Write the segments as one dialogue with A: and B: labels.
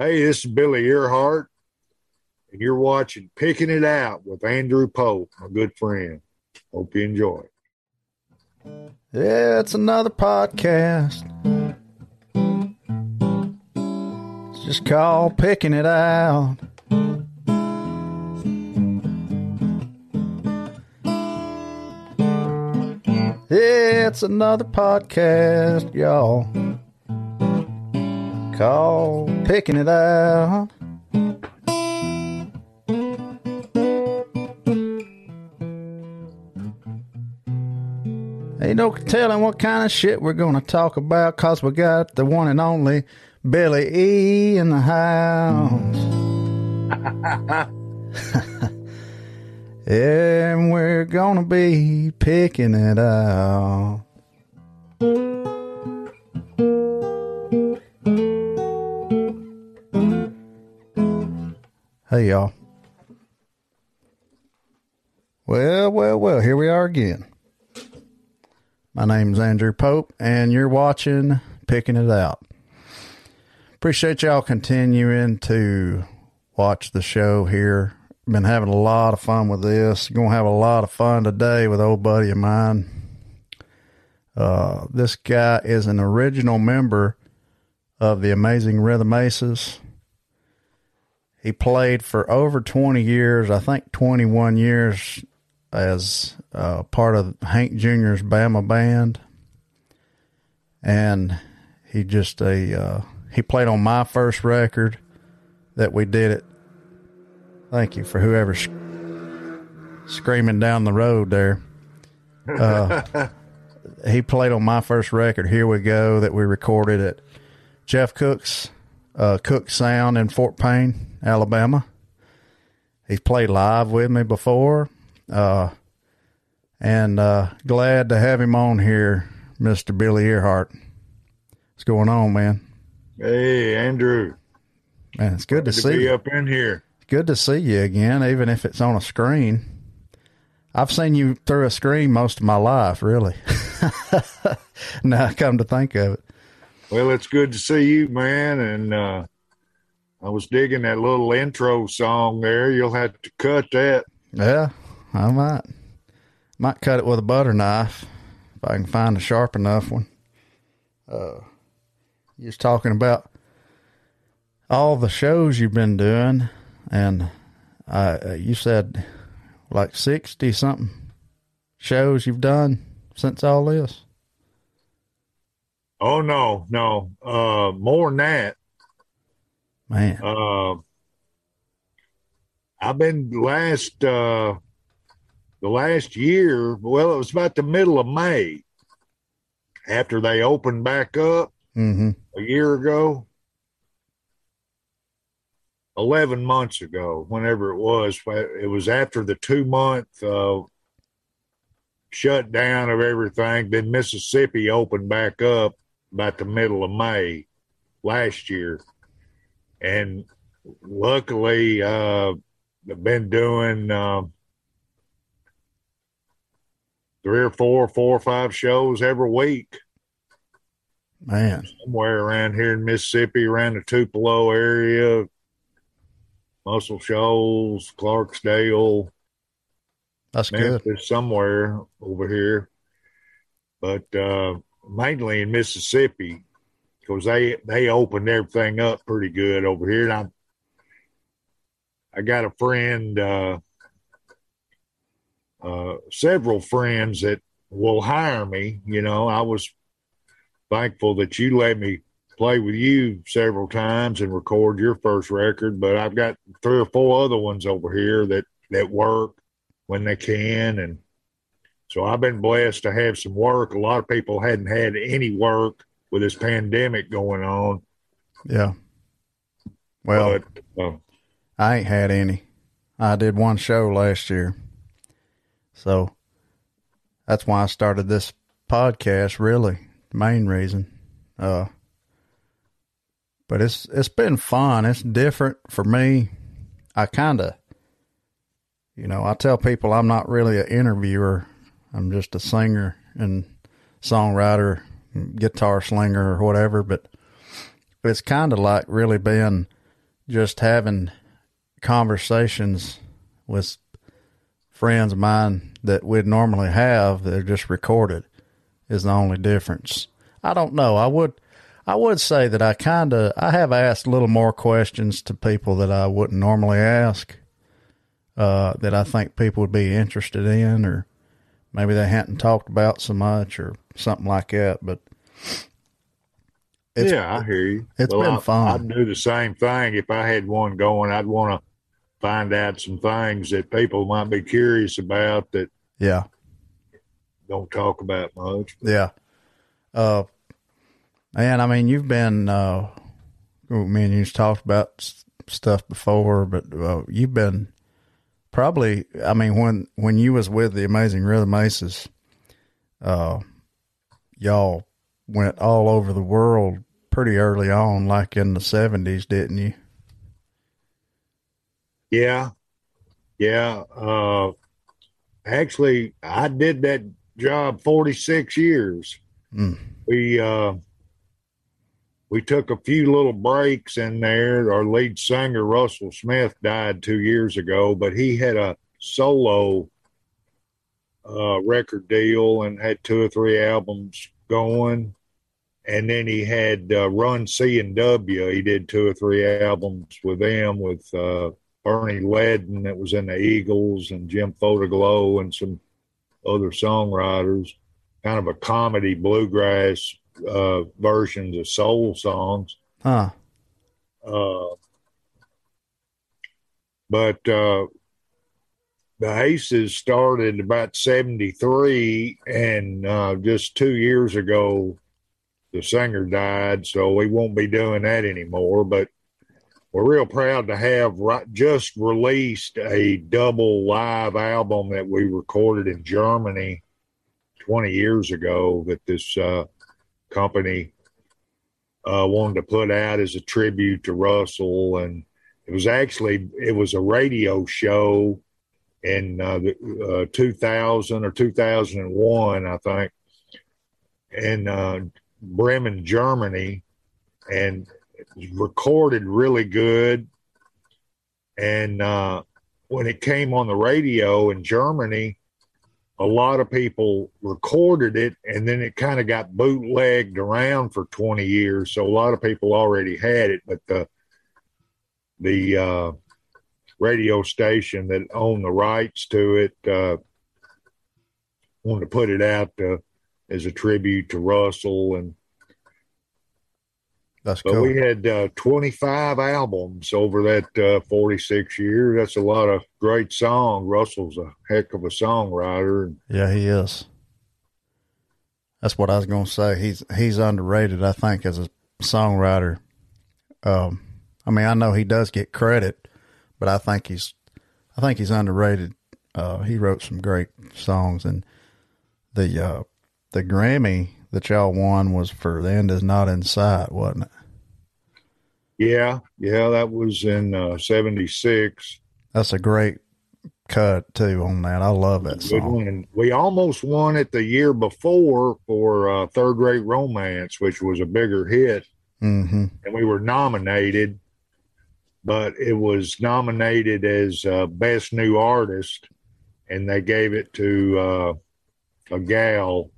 A: Hey, this is Billy Earhart, and you're watching Picking It Out with Andrew Pope, my good friend. Hope you enjoy.
B: Yeah, it's another podcast. It's just called Picking It Out. Yeah, it's another podcast, y'all. Called Picking It Out. Ain't no telling what kind of shit we're to talk about because we got the one and only Billy E in the house. and we're to be picking it out. Hey, y'all. Well, well, well, here we are again. My name's Andrew Pope, and you're watching Picking It Out. Appreciate y'all continuing to watch the show here. Been having a lot of fun with this. Gonna have a lot of fun today with old buddy of mine. Uh, this guy is an original member of the Amazing Rhythm Aces. He played for over 20 years, I think 21 years as uh, part of Hank Jr.'s Bama band. And he just a uh, he played on my first record that we did it. Thank you for whoever screaming down the road there. Uh, he played on my first record. Here we go that we recorded at Jeff Cook's uh, Cook Sound in Fort Payne, Alabama. He's played live with me before. Uh, and uh, glad to have him on here, Mr. Billy Earhart. What's going on, man?
A: Hey, Andrew.
B: Man, it's good to,
A: Good
B: see
A: be
B: you.
A: up in here.
B: Good to see you again, even if it's on a screen. I've seen you through a screen most of my life, really. now I come to think of it.
A: Well, it's good to see you, man. And uh, I was digging that little intro song there. You'll have to cut that.
B: Yeah, I might. Might cut it with a butter knife if I can find a sharp enough one. Uh, you was talking about all the shows you've been doing, and uh, you said like sixty something shows you've done since all this.
A: Oh no, no, uh, more than that.
B: Man,
A: Uh, I've been last uh, the last year. Well, it was about the middle of May after they opened back up
B: mm-hmm.
A: a year ago. 11 months ago, whenever it was, it was after the two month uh, shutdown of everything. Then Mississippi opened back up about the middle of May last year. And luckily, uh, I've been doing uh, three or four, four or five shows every week.
B: Man,
A: somewhere around here in Mississippi, around the Tupelo area, Muscle Shoals, Clarksdale,
B: that's good.
A: Memphis, somewhere over here. But uh, mainly in Mississippi, because they they opened everything up pretty good over here. And I I got a friend, uh, uh, several friends that will hire me. You know, I was thankful that you let me play with you several times and record your first record, but I've got three or four other ones over here that that work when they can and so I've been blessed to have some work. A lot of people hadn't had any work with this pandemic going on.
B: Yeah. Well,
A: but uh,
B: I ain't had any. I did one show last year. So that's why I started this podcast really. The main reason. Uh but it's it's been fun. It's different for me. I kinda you know, I tell people I'm not really an interviewer. I'm just a singer and songwriter, guitar slinger or whatever, but it's kind of like really being just having conversations with friends of mine that we'd normally have that are just recorded is the only difference. I don't know. I would I would say that I kind of I have asked a little more questions to people that I wouldn't normally ask uh, that I think people would be interested in or maybe they hadn't talked about so much or something like that, but
A: yeah, I hear you.
B: It's well, been I, fun.
A: I'd do the same thing if I had one going. I'd want to find out some things that people might be curious about that.
B: Yeah.
A: Don't talk about much.
B: Yeah. Uh, and I mean, you've been, uh, me and you've talked about stuff before, but uh, you've been probably, I mean, when, when you was with the Amazing Rhythm Aces, uh, y'all went all over the world pretty early on, like in the seventies, didn't you?
A: Yeah, yeah. Uh, actually, I did that job forty six years. Mm. We uh, we took a few little breaks in there. Our lead singer Russell Smith died two years ago, but he had a solo uh, record deal and had two or three albums going and then he had uh, Run C and W. He did two or three albums with them with uh, Bernie Leadon that was in the Eagles and Jim Photoglo and some other songwriters. Kind of a comedy bluegrass uh, versions of soul songs.
B: Huh.
A: Uh, but uh, the Aces started about 73, and uh, just two years ago, the singer died, so we won't be doing that anymore. But we're real proud to have right, just released a double live album that we recorded in Germany 20 years ago that this uh, company uh, wanted to put out as a tribute to Russell. And it was actually, it was a radio show in uh, the, uh, 2000 or 2001, I think. And uh, Bremen, Germany, and recorded really good. And when it came on the radio in Germany, a lot of people recorded it, and then it kind of got bootlegged around for 20 years. So a lot of people already had it, but the the uh, radio station that owned the rights to it uh, wanted to put it out to as a tribute to Russell and
B: that's
A: but
B: cool.
A: we had uh, 25 albums over that uh, 46 years. That's a lot of great song. Russell's a heck of a songwriter.
B: Yeah, he is. That's what I was going to say. He's he's underrated, I think, as a songwriter. Um, I mean, I know he does get credit, but I think he's I think he's underrated. Uh, he wrote some great songs, and the uh, the Grammy that y'all won was for "The End Is Not in Sight," wasn't it?
A: Yeah, yeah, that was in uh, '76.
B: That's a great cut too on that. I love that song.
A: And we almost won it the year before for uh, Third Rate Romance, which was a bigger hit,
B: mm-hmm.
A: and we were nominated, but it was nominated as uh, Best New Artist, and they gave it to uh, a gal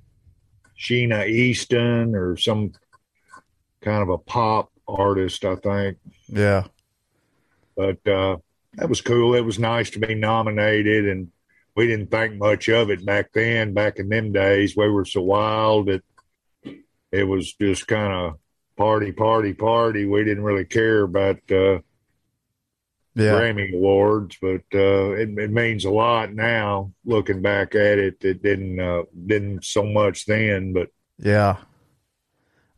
A: Sheena Easton or some kind of a pop artist, I think.
B: Yeah.
A: But uh, that was cool. It was nice to be nominated, and we didn't think much of it back then. Back in them days, we were so wild that it was just kind of party, party, party. We didn't really care about uh, yeah. Grammy awards, but uh, it, it, means a lot now. Looking back at it, it didn't uh, didn't so much then, but
B: yeah.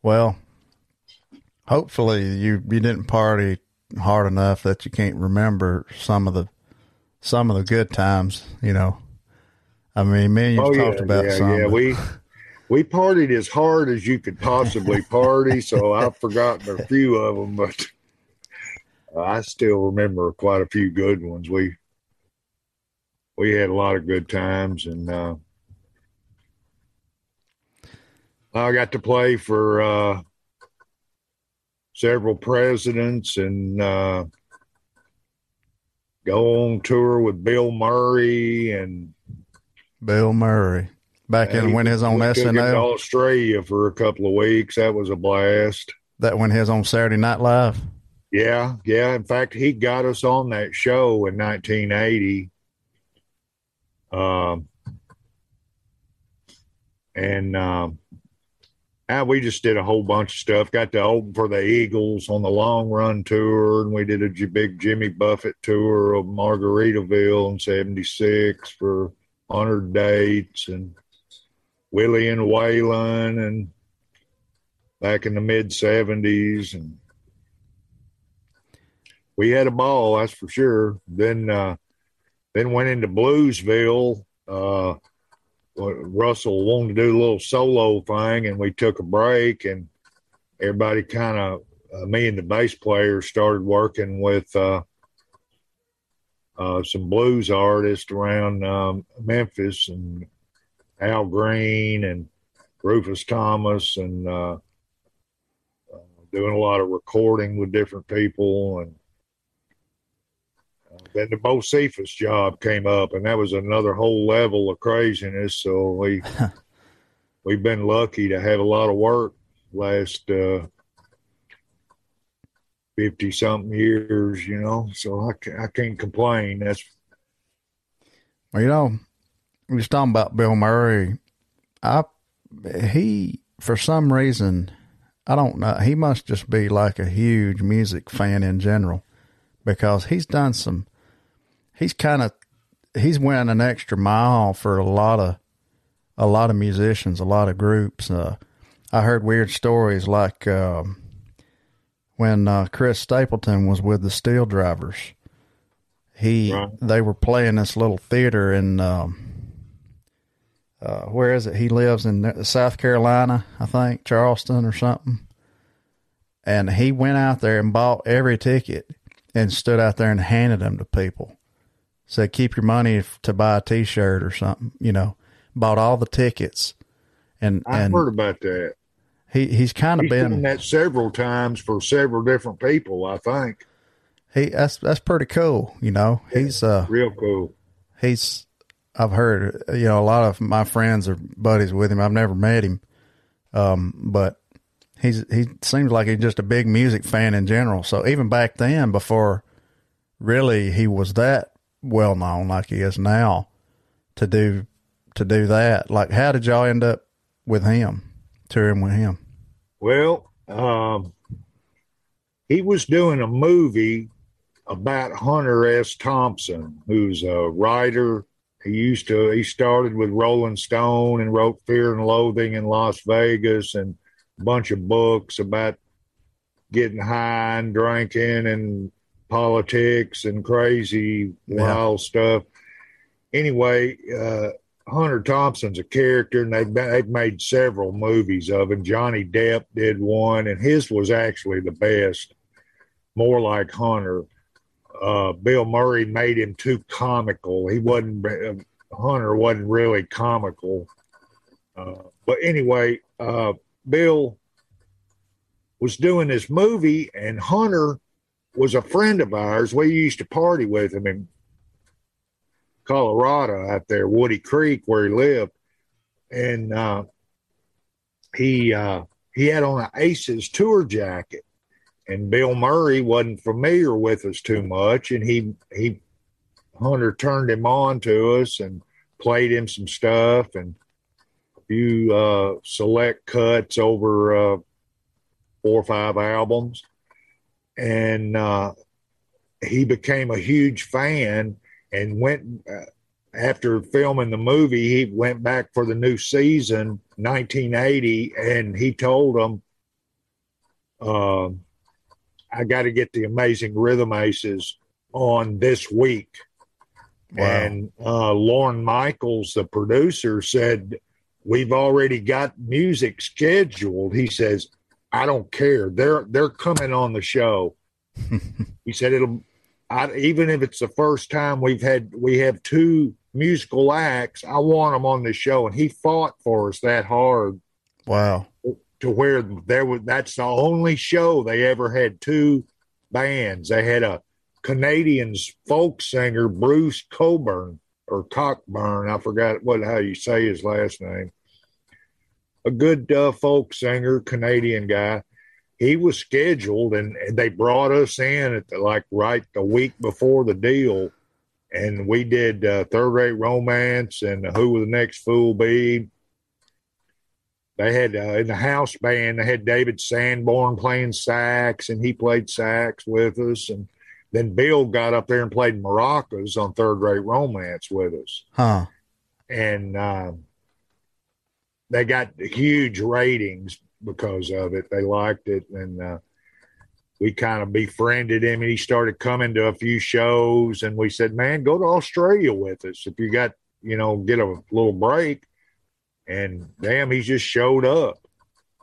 B: Well, hopefully you you didn't party hard enough that you can't remember some of the some of the good times. You know, I mean, me and you oh, talked
A: yeah,
B: about
A: yeah,
B: some.
A: Yeah, we we partied as hard as you could possibly party, so I've forgotten a few of them, but I still remember quite a few good ones. We we had a lot of good times, and uh, I got to play for uh, several presidents and uh, go on tour with Bill Murray and
B: Bill Murray back in when his on SNL.
A: Australia for a couple of weeks. That was a blast.
B: That when his on Saturday Night Live.
A: Yeah, yeah. In fact, he got us on that show in 1980. Um, and and we just did a whole bunch of stuff. Got to open for the Eagles on the long run tour, and we did a big Jimmy Buffett tour of Margaritaville in '76 for 100 dates, and Willie and Waylon, and back in the mid '70s, and we had a ball, that's for sure. Then, uh, then went into Bluesville. Uh, Russell wanted to do a little solo thing, and we took a break, and everybody kind of uh, me and the bass player started working with uh, uh, some blues artists around um, Memphis and Al Green and Rufus Thomas, and uh, uh, doing a lot of recording with different people and then the Bocephus job came up, and that was another whole level of craziness. So we we've been lucky to have a lot of work last uh, fifty something years, you know. So I I can't complain. That's
B: well, you know, we was talking about Bill Murray. I he for some reason I don't know. He must just be like a huge music fan in general because he's done some he's kind of he's went an extra mile for a lot of a lot of musicians, a lot of groups. Uh, I heard weird stories like um, when uh, Chris Stapleton was with the Steel Drivers. He right. they were playing this little theater in um, uh, where is it? He lives in South Carolina, I think, Charleston or something. And he went out there and bought every ticket and stood out there and handed them to people said keep your money to buy a T-shirt or something. You know, bought all the tickets, and
A: I
B: and
A: heard about that.
B: He he's kind of been
A: that several times for several different people. I think
B: he that's that's pretty cool. You know, yeah, he's uh
A: real cool.
B: He's I've heard you know a lot of my friends are buddies with him. I've never met him, um, but he's he seems like he's just a big music fan in general. So even back then, before really he was that well known like he is now to do to do that. Like, how did y'all end up with him, touring with him?
A: Well, um, he was doing a movie about Hunter S. Thompson, who's a writer. He used to, he started with Rolling Stone and wrote Fear and Loathing in Las Vegas and bunch of books about getting high and drinking and politics and crazy wild yeah. stuff. Anyway, uh, Hunter Thompson's a character, and they've been, they've made several movies of him. Johnny Depp did one, and his was actually the best, more like Hunter. Uh, Bill Murray made him too comical. He wasn't uh, Hunter wasn't really comical. Uh, but anyway, uh, Bill was doing this movie, and Hunter was a friend of ours. We used to party with him in Colorado out there, Woody Creek, where he lived. And uh, he uh, he had on an Aces tour jacket, and Bill Murray wasn't familiar with us too much, and he he Hunter turned him on to us and played him some stuff and few uh, select cuts over uh, four or five albums and uh, he became a huge fan and went uh, after filming the movie he went back for the new season 1980 and he told them uh, i got to get the amazing rhythm aces on this week wow. and uh, lorne michaels the producer said we've already got music scheduled he says I don't care. They're they're coming on the show. he said it'll I, even if it's the first time we've had we have two musical acts. I want them on the show, and he fought for us that hard.
B: Wow.
A: To where there was that's the only show they ever had two bands. They had a Canadian's folk singer Bruce Coburn or Cockburn. I forgot what how you say his last name. A good uh, folk singer, Canadian guy. He was scheduled, and, they brought us in at the, like right the week before the deal, and we did uh, Third Rate Romance and Who Will the Next Fool Be? They had uh, in the house band. They had David Sanborn playing sax, and he played sax with us, and then Bill got up there and played maracas on Third Rate Romance with us.
B: Huh.
A: And uh, they got huge ratings because of it. They liked it. And uh, we kind of befriended him. And he started coming to a few shows. And we said, man, go to Australia with us if you got, you know, get a little break. And damn, he just showed up.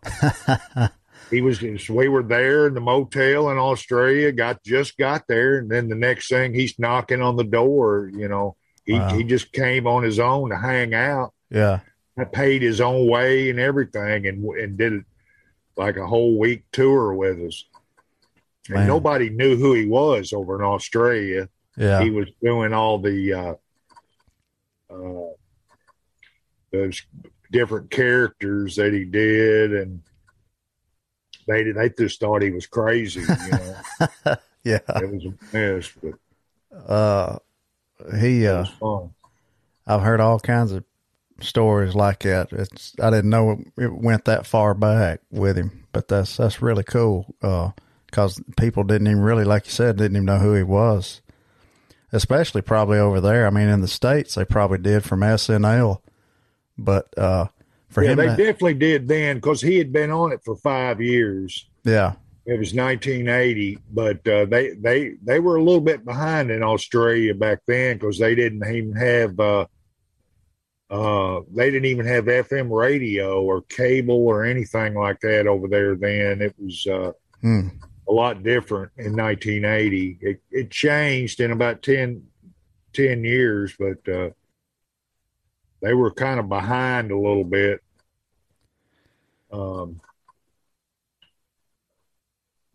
A: he was we were there in the motel in Australia, got just got there, and then the next thing he's knocking on the door, you know. He wow. he just came on his own to hang out.
B: Yeah.
A: I paid his own way and everything and and did like a whole week tour with us. Man. And nobody knew who he was over in Australia.
B: Yeah.
A: He was doing all the uh uh those different characters that he did and they they just thought he was crazy. You know,
B: yeah,
A: it was a mess.
B: But uh, he uh, I've heard all kinds of stories like that. It's I didn't know it, it went that far back with him, but that's that's really cool. because uh, people didn't even really, like you said, didn't even know who he was. Especially probably over there. I mean, in the states, they probably did from SNL, but uh, for
A: yeah,
B: him.
A: They to, definitely did then because he had been on it for five years.
B: Yeah.
A: It was 1980, but uh, they they they were a little bit behind in Australia back then because they didn't even have uh, uh, they didn't even have FM radio or cable or anything like that over there. Then it was uh,
B: hmm.
A: a lot different in 1980. It, it changed in about 10, 10 years, but uh, they were kind of behind a little bit. Um,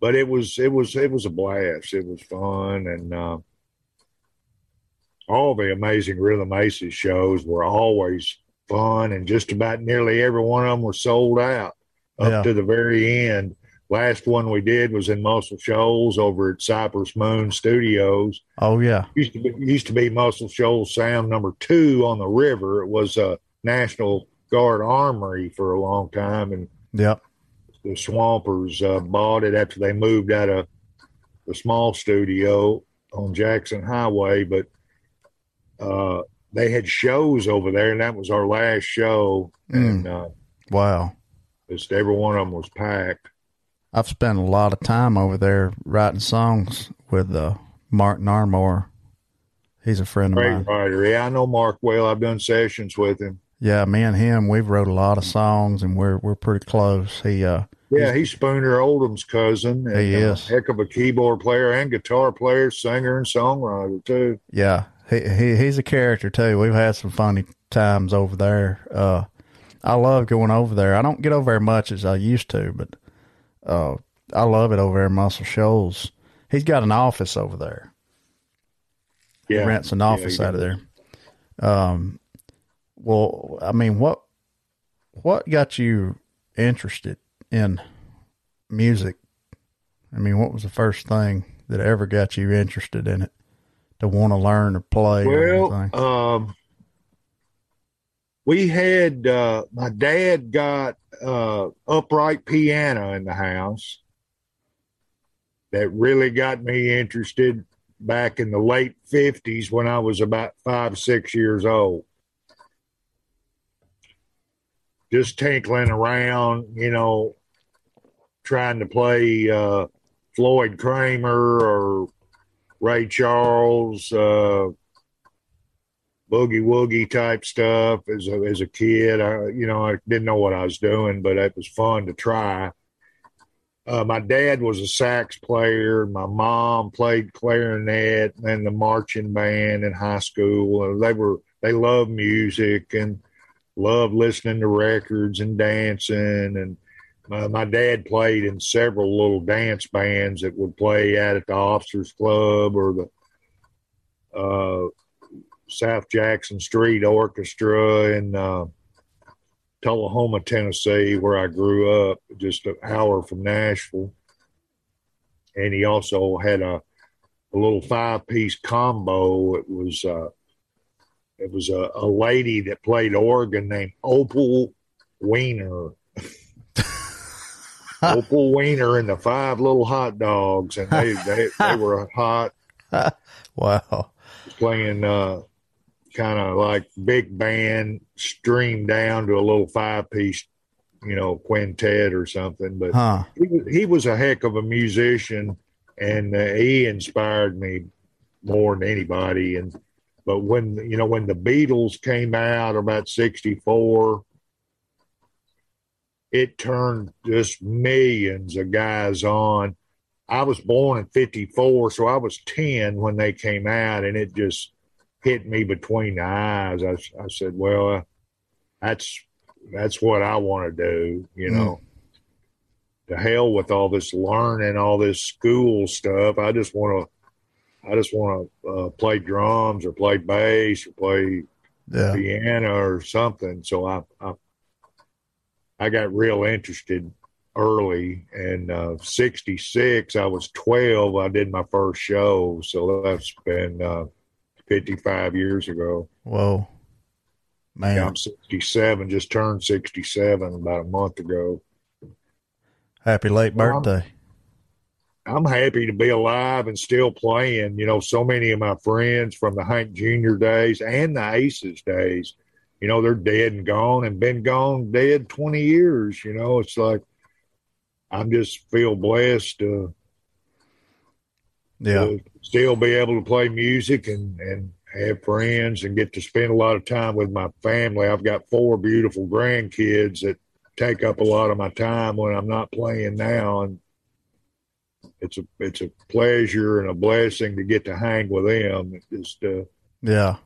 A: but it was it was it was a blast. It was fun, and uh, all the amazing Rhythm Aces shows were always fun, and just about nearly every one of them were sold out up yeah. to the very end. Last one we did was in Muscle Shoals over at Cypress Moon Studios.
B: Oh yeah,
A: used to be used to be Muscle Shoals Sound number two on the river. It was a National Guard Armory for a long time, and
B: yep,
A: the Swampers uh, bought it after they moved out of the small studio on Jackson Highway. But uh, they had shows over there, and that was our last show. Mm. And uh,
B: wow,
A: just every one of them was packed.
B: I've spent a lot of time over there writing songs with uh, Mark Narmore. He's a friend of
A: Great
B: mine.
A: writer. Yeah, I know Mark well. I've done sessions with him.
B: Yeah, me and him, we've wrote a lot of songs, and we're we're pretty close. He, uh,
A: yeah, he's Spooner Oldham's cousin. And,
B: he is
A: heck of a keyboard player and guitar player, singer and songwriter too.
B: Yeah, he, he he's a character too. We've had some funny times over there. Uh, I love going over there. I don't get over there much as I used to, but uh, I love it over there in Muscle Shoals. He's got an office over there.
A: Yeah,
B: he rents an office yeah, out of there. Um, well, I mean, what what got you interested in music? I mean, what was the first thing that ever got you interested in it to want to learn or play?
A: Well, or um, we had uh, my dad got uh, upright piano in the house that really got me interested back in the late 50s when I was about five, six years old. Just tinkling around, you know, trying to play uh, Floyd Cramer or Ray Charles, uh, boogie woogie type stuff as a, as a kid. I, you know, I didn't know what I was doing, but it was fun to try. Uh, my dad was a sax player. My mom played clarinet and the marching band in high school. They were they loved music and loved listening to records and dancing and my, my dad played in several little dance bands that would play out at the officers club or the uh, South Jackson Street Orchestra in uh, Tullahoma, Tennessee, where I grew up, just an hour from Nashville. And he also had a, a little five piece combo. It was uh, it was a, a lady that played organ named Opal Weiner. Opal Weiner and the five little hot dogs, and they they, they were hot.
B: wow.
A: Playing uh, kind of like big band, streamed down to a little five piece, you know, quintet or something. But
B: Huh.
A: he, was- he was a heck of a musician, and uh, he inspired me more than anybody. And but when you know when the Beatles came out about '64, it turned just millions of guys on. I was born in '54, so I was 10 when they came out, and it just hit me between the eyes. I, I said, "Well, uh, that's that's what I want to do," you know to hell with all this learning, all this school stuff. I just want to, I just want to uh, play drums or play bass or play
B: Yeah.
A: piano or something. So I, I, I got real interested early. And uh, '66, I was 12. I did my first show, so that's been uh, 55 years ago.
B: Whoa. Man.
A: I'm 67, just turned 67 about a month ago.
B: Happy late
A: Well,
B: birthday.
A: I'm happy to be alive and still playing. You know, so many of my friends from the Hank Jr. days and the Aces days, you know, they're dead and gone and been gone dead 20 years. You know, it's like I'm just feel blessed to,
B: Yeah.
A: still be able to play music and, and have friends and get to spend a lot of time with my family. I've got four beautiful grandkids that take up a lot of my time when I'm not playing now. And it's a it's a pleasure and a blessing to get to hang with them. It's just uh,
B: Yeah.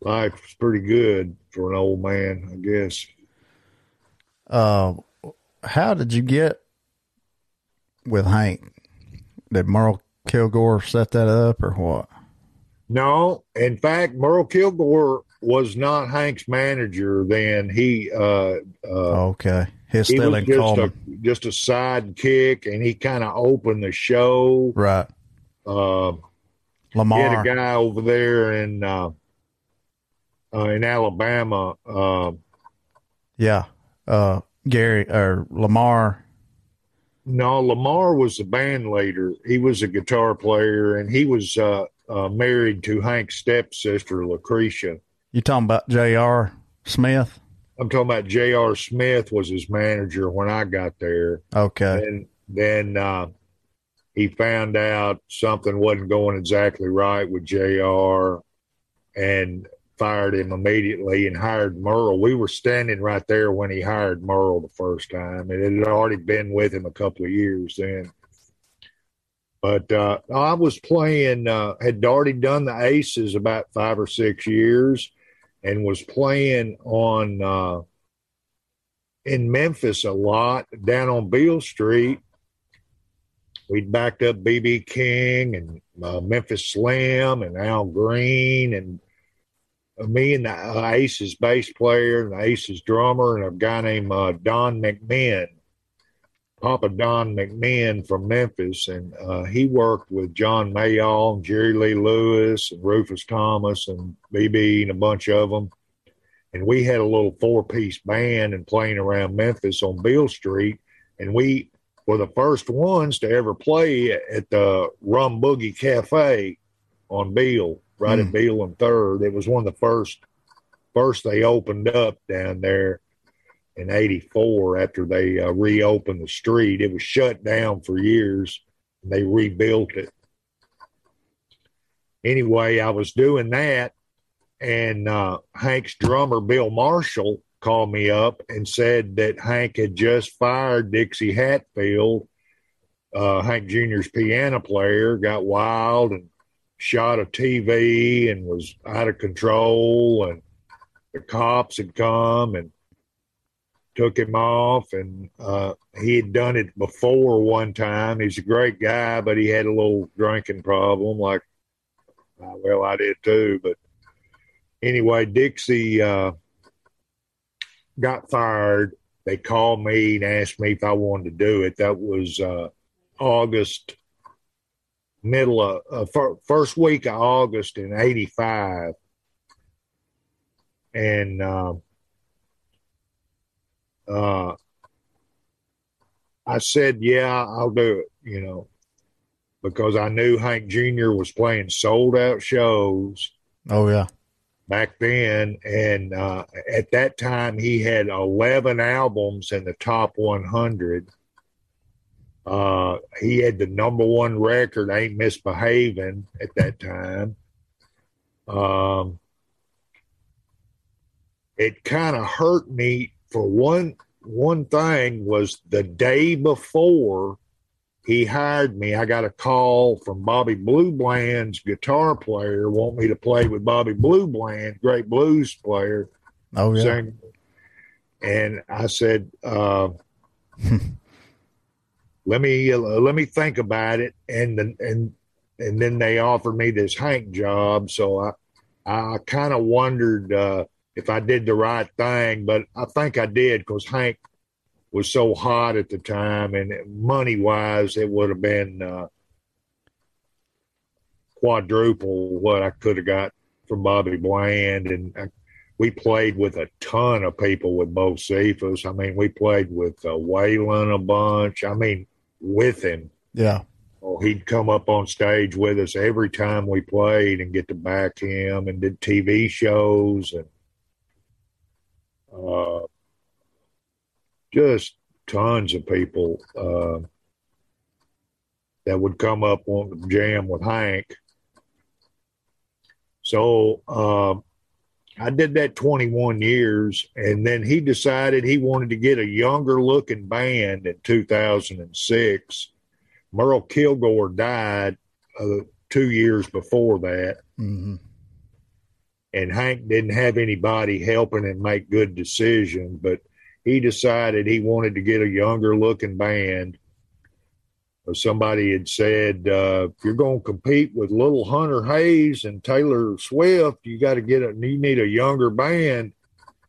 A: life's pretty good for an old man, I guess.
B: Uh, how did you get with Hank? Did Merle Kilgore set that up or what?
A: No, in fact, Merle Kilgore was not Hank's manager then. He uh, uh,
B: Okay. He's
A: he
B: still
A: was
B: in
A: just a just a sidekick, and he kind of opened the show.
B: Right.
A: Uh, Lamar he had a guy over there in uh, uh, in Alabama. Uh,
B: Yeah. Uh, Gary or Lamar.
A: No, Lamar was the band leader. He was a guitar player, and he was uh, uh, married to Hank's stepsister, Lycrecia.
B: You talking about J.R. Smith?
A: I'm talking about J.R. Smith was his manager when I got there.
B: Okay.
A: And then uh, he found out something wasn't going exactly right with JR and fired him immediately and hired Merle. We were standing right there when he hired Merle the first time, and it had already been with him a couple of years then. But uh, I was playing, uh, had already done the Aces about five or six years and was playing on uh, in Memphis a lot down on Beale Street. We'd backed up BB King and uh, Memphis Slim and Al Green and me and the Aces bass player and the Aces drummer and a guy named uh, Don McMinn, Papa Don McMinn from Memphis, and uh, he worked with John Mayall and Jerry Lee Lewis and Rufus Thomas and BB and a bunch of them and we had a little four piece band and playing around Memphis on Beale Street, and we were the first ones to ever play at the Rum Boogie Cafe on Beale, right
B: Hmm.
A: at Beale and Third. It was one of the first first they opened up down there in '84 after they uh, reopened the street. It was shut down for years, and they rebuilt it. Anyway, I was doing that and uh, Hank's drummer Bill Marshall called me up and said that Hank had just fired Dixie Hatfield, uh, Hank Jr.'s piano player, got wild and shot a TV and was out of control, and the cops had come and took him off, and uh, he had done it before one time. He's a great guy, but he had a little drinking problem, like uh, well, I did too. But anyway, Dixie uh, got fired. They called me and asked me if I wanted to do it. That was uh, August, middle of uh, first week of August in '85, and uh, uh, I said, "Yeah, I'll do it." You know, because I knew Hank Jr. was playing sold out shows.
B: Oh yeah,
A: back then, and uh, at that time he had eleven albums in the top 100. Uh, he had the number one record, "Ain't Misbehaving," at that time. Um, it kind of hurt me for one one thing was the day before he hired me. I got a call from Bobby Blue Bland's guitar player, want me to play with Bobby Blue Bland, great blues player.
B: Oh yeah.
A: And I said, uh, "Let me uh, let me think about it." And and and then they offered me this Hank job, so I I kind of wondered uh, if I did the right thing, but I think I did because Hank was so hot at the time, and money wise, it would have been uh, quadruple what I could have got from Bobby Bland. And I, we played with a ton of people with Bocephus. I mean, we played with uh, Waylon a bunch. I mean, with him.
B: Yeah.
A: Oh, he'd come up on stage with us every time we played and get to back him and did TV shows and uh, just tons of people uh, that would come up on the jam with Hank. So uh, I did that 21 years, and then he decided he wanted to get a younger looking band in 2006. Merle Kilgore died uh, two years before that.
B: Mm-hmm.
A: And Hank didn't have anybody helping him make good decisions, but – he decided he wanted to get a younger looking band. Somebody had said, uh, if you're going to compete with Little Hunter Hayes and Taylor Swift, you got to get a, you need a younger band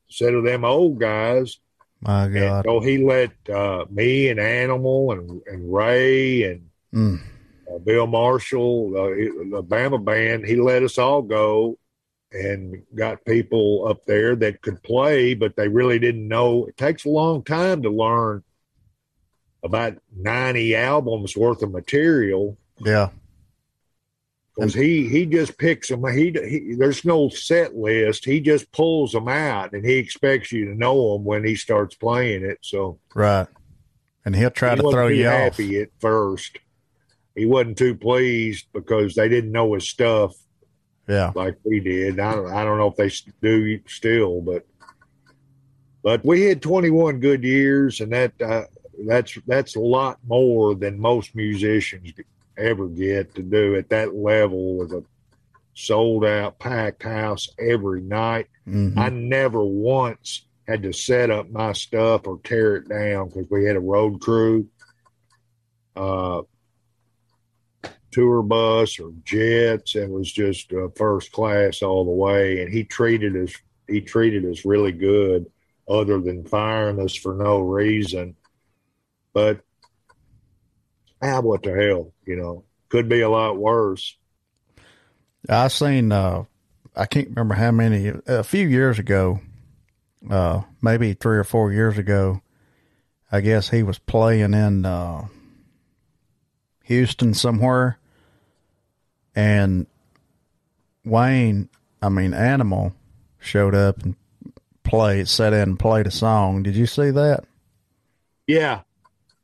A: instead of them old guys.
B: My God.
A: And so he let uh, me and Animal and, and Ray and
B: mm.
A: uh, Bill Marshall, uh, the Bama band, he let us all go and got people up there that could play, but they really didn't know. It takes a long time to learn about 90 albums worth of material.
B: Yeah.
A: Because he, he just picks them. He, he there's no set list. He just pulls them out, and he expects you to know them when he starts playing it. So
B: right, and he'll try
A: he
B: to throw you
A: happy
B: off.
A: at first. He wasn't too pleased because they didn't know his stuff
B: yeah,
A: like we did. I don't, I don't know if they do still, but but we had 21 good years, and that uh, that's that's a lot more than most musicians ever get to do at that level with a sold out packed house every night.
B: Mm-hmm.
A: I never once had to set up my stuff or tear it down because we had a road crew. Uh, tour bus or jets and was just uh, first class all the way. And he treated us he treated us really good, other than firing us for no reason. But ah, what the hell, you know, could be a lot worse.
B: I seen uh, I can't remember how many a few years ago, uh, maybe three or four years ago. I guess he was playing in uh, Houston somewhere, and Wayne, I mean Animal, showed up and played, sat in and played a song. Did you see that?
A: Yeah,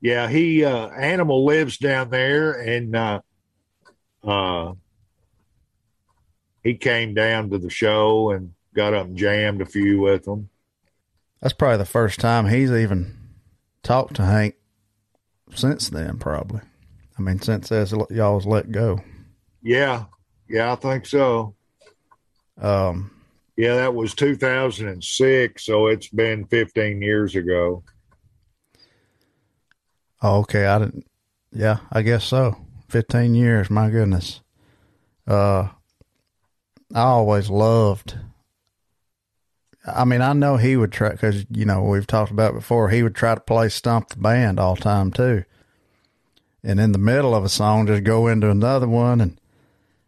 A: yeah. He uh, Animal lives down there, and uh, uh, he came down to the show and got up and jammed a few with them.
B: That's probably the first time he's even talked to Hank since then. Probably. I mean, since as y'all was let go.
A: Yeah, yeah, I think so.
B: Um,
A: Yeah, that was 2006, so it's been 15 years ago.
B: Oh, okay. I didn't. Yeah, I guess so. 15 years. My goodness. Uh, I always loved. I mean, I know he would try because you know we've talked about before. He would try to play stump the band all the time too, and in the middle of a song, just go into another one and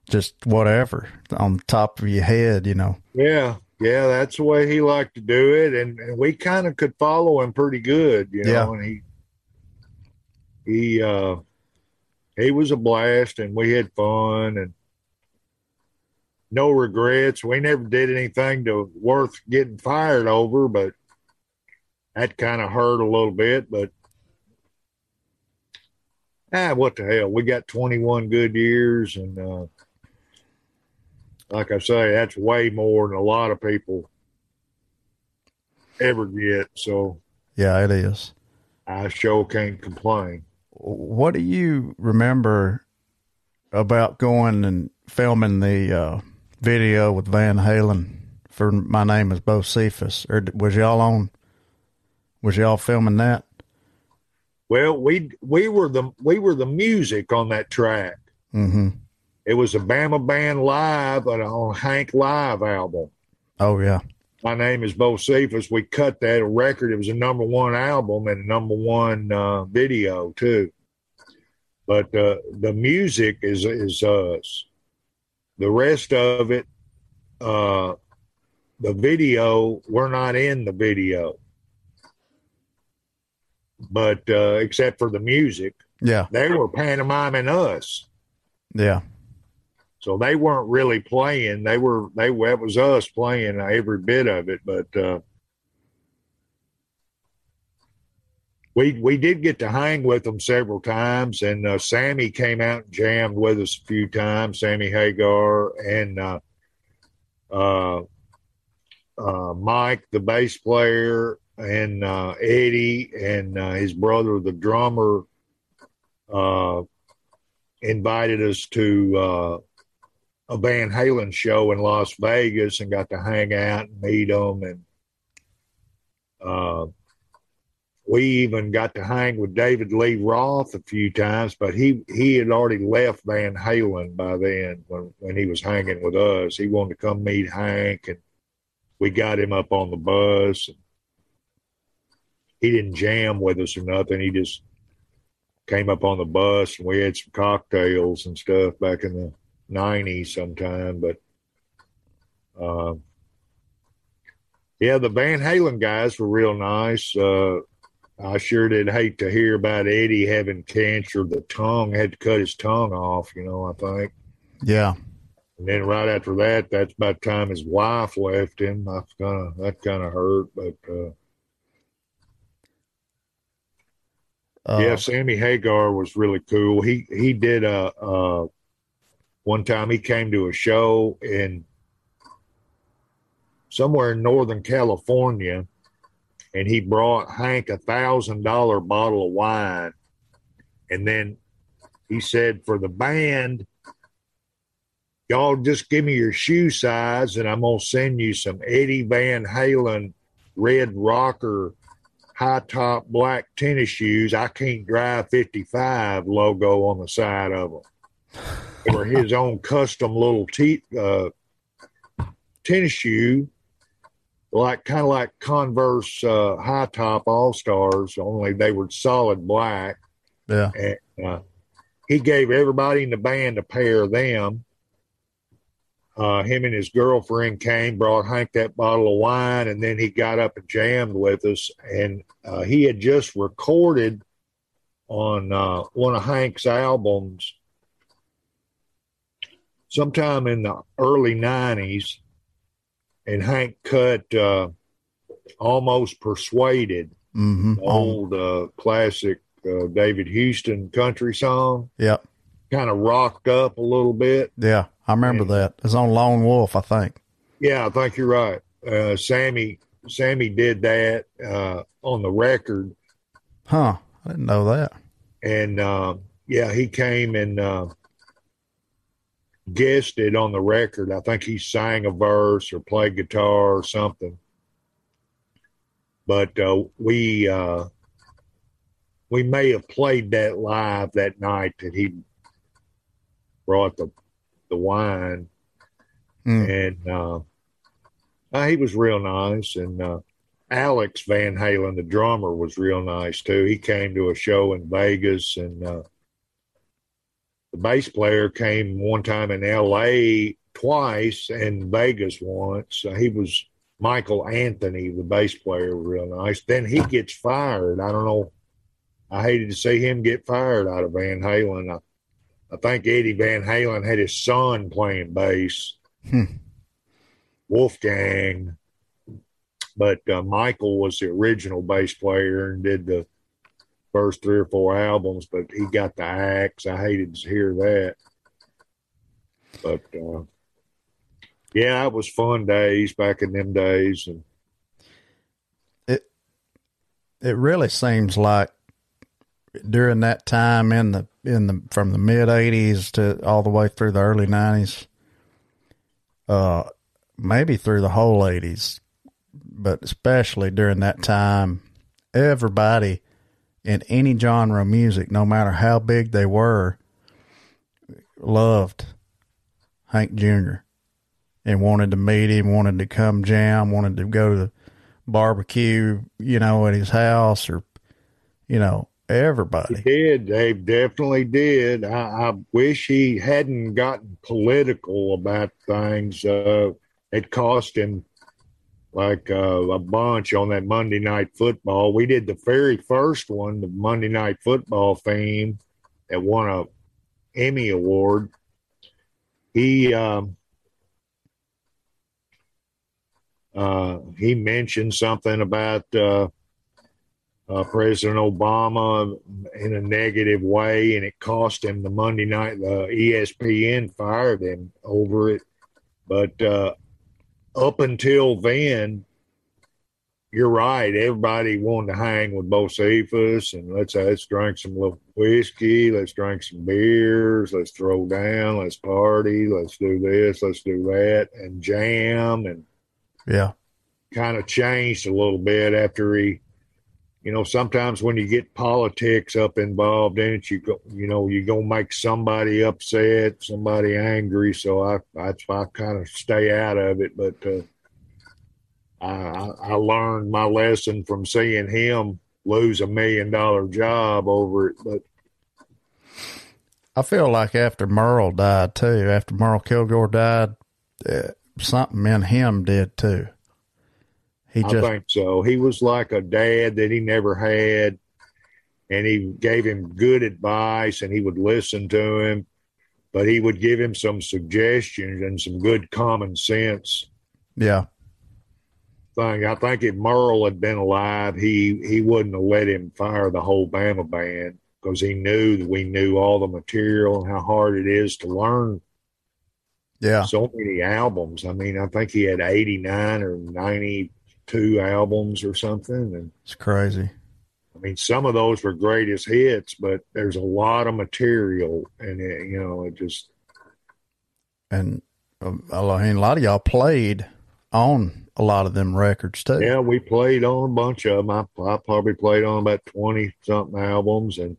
B: just whatever on the top of your head, you know.
A: Yeah, yeah, that's the way he liked to do it, and, and we kind of could follow him pretty good, you know.
B: Yeah.
A: And he he uh he was a blast, and we had fun, and no regrets. We never did anything to worth getting fired over, but that kind of hurt a little bit. But ah, what the hell? We got 21 good years, and uh, like I say, that's way more than a lot of people ever get. So
B: Yeah, it is.
A: I sure can't complain.
B: What do you remember about going and filming the uh, video with Van Halen for "My Name Is Bocephus"? Or was y'all on? Was y'all filming that?
A: Well, we we were the we were the music on that track.
B: Mm-hmm.
A: It was a Bama Band live on a Hank Live album.
B: Oh yeah.
A: My name is Bocephus. We cut that record. It was a number one album and a number one uh, video too. But uh, the music is is us. The rest of it, uh, the video, we're not in the video. But uh, except for the music,
B: Yeah.
A: they were pantomiming us.
B: Yeah.
A: So they weren't really playing. They were they that was us playing every bit of it. But uh, we we did get to hang with them several times, and uh, Sammy came out and jammed with us a few times. Sammy Hagar and uh, uh, uh, Mike, the bass player, and uh, Eddie and his brother, the drummer, invited us to a Van Halen show in Las Vegas and got to hang out and meet them. And uh, we even got to hang with David Lee Roth a few times, but he, he had already left Van Halen by then when, when he was hanging with us. He wanted to come meet Hank, and we got him up on the bus. And he didn't jam with us or nothing. He just came up on the bus and we had some cocktails and stuff back in the 90s sometime. But uh, yeah, the Van Halen guys were real nice. Uh, I sure did hate to hear about Eddie having cancer. The tongue had to cut his tongue off, you know, I think.
B: Yeah.
A: And then right after that, that's about the time his wife left him. I kind of that kind of hurt, but uh,
B: Uh,
A: yeah, Sammy Hagar was really cool. He he did a uh, one time he came to a show in somewhere in Northern California, and he brought Hank a thousand dollar bottle of wine, and then he said for the band, y'all just give me your shoe size, and I'm gonna send you some Eddie Van Halen red rocker high top black tennis shoes. I can't drive 55 logo on the side of them. Were his own custom little te- uh, tennis shoe, like kind of like Converse uh, high top All Stars, only they were solid black.
B: yeah.
A: And uh, he gave everybody in the band a pair of them. Uh, him and his girlfriend came, brought Hank that bottle of wine, and then he got up and jammed with us. And uh, he had just recorded on uh, one of Hank's albums sometime in the early 90s. And Hank cut uh, Almost Persuaded,
B: Mm-hmm.
A: old uh, classic uh, David Houston country song.
B: Yeah.
A: Kind of rocked up a little bit.
B: Yeah. I remember
A: Yeah.
B: that. It's on Lone Wolf, I think.
A: Yeah, I think you're right. Uh, Sammy Sammy did that uh, on the record,
B: Huh. I didn't know that.
A: and uh, yeah, he came and uh, it on the record. I think he sang a verse or played guitar or something. But uh, we uh, we may have played that live that night that he brought the the wine, mm. and uh, uh, he was real nice. And uh, Alex Van Halen, the drummer, was real nice too. He came to a show in Vegas, and uh, the bass player came one time in L.A. twice and Vegas once. Uh, he was Michael Anthony, the bass player, real nice. Then he gets fired. I don't know. I hated to see him get fired out of Van Halen. I, I think Eddie Van Halen had his son playing bass, hmm. Wolfgang. But uh, Michael was the original bass player and did the first three or four albums, but he got the axe. I hated to hear that. But uh, yeah, it was fun days back in them days, and
B: it it really seems like during that time in the in the from the mid '80s to all the way through the early '90s, uh, maybe through the whole '80s, but especially during that time, everybody in any genre of music, no matter how big they were, loved Hank Jr. and wanted to meet him, wanted to come jam, wanted to go to the barbecue, you know, at his house or, you know, everybody.
A: He did. They definitely did. I, I wish he hadn't gotten political about things. Uh, it cost him like uh, a bunch on that Monday Night Football. We did the very first one, the Monday Night Football theme, that won a Emmy award. He um, uh, he mentioned something about uh, uh, President Obama in a negative way, and it cost him the Monday night. The ESPN fired him over it, but uh, up until then, you're right. Everybody wanted to hang with Bocephus and let's let's drink some little whiskey, let's drink some beers, let's throw down, let's party, let's do this, let's do that, and jam and
B: yeah,
A: kind of changed a little bit after he you know, sometimes when you get politics up involved in it, you go, you know, you gonna make somebody upset, somebody angry. So I, I, I kind of stay out of it. But uh, I, I learned my lesson from seeing him lose a million dollar job over it. But
B: I feel like after Merle died too, after Merle Kilgore died, uh, something in him did too.
A: He just, I think so. He was like a dad that he never had, and he gave him good advice, and he would listen to him, but he would give him some suggestions and some good common sense.
B: Yeah.
A: Thing. I think if Merle had been alive, he he wouldn't have let him fire the whole Bama band because he knew that we knew all the material and how hard it is to learn
B: yeah
A: so many albums i mean i think he had 89 or 90 two albums or something. And
B: it's crazy.
A: I mean, some of those were greatest hits, but there's a lot of material, and it, you know, it just
B: and I mean, a lot of y'all played on a lot of them records too.
A: Yeah, we played on a bunch of them. I, I probably played on about twenty something albums, and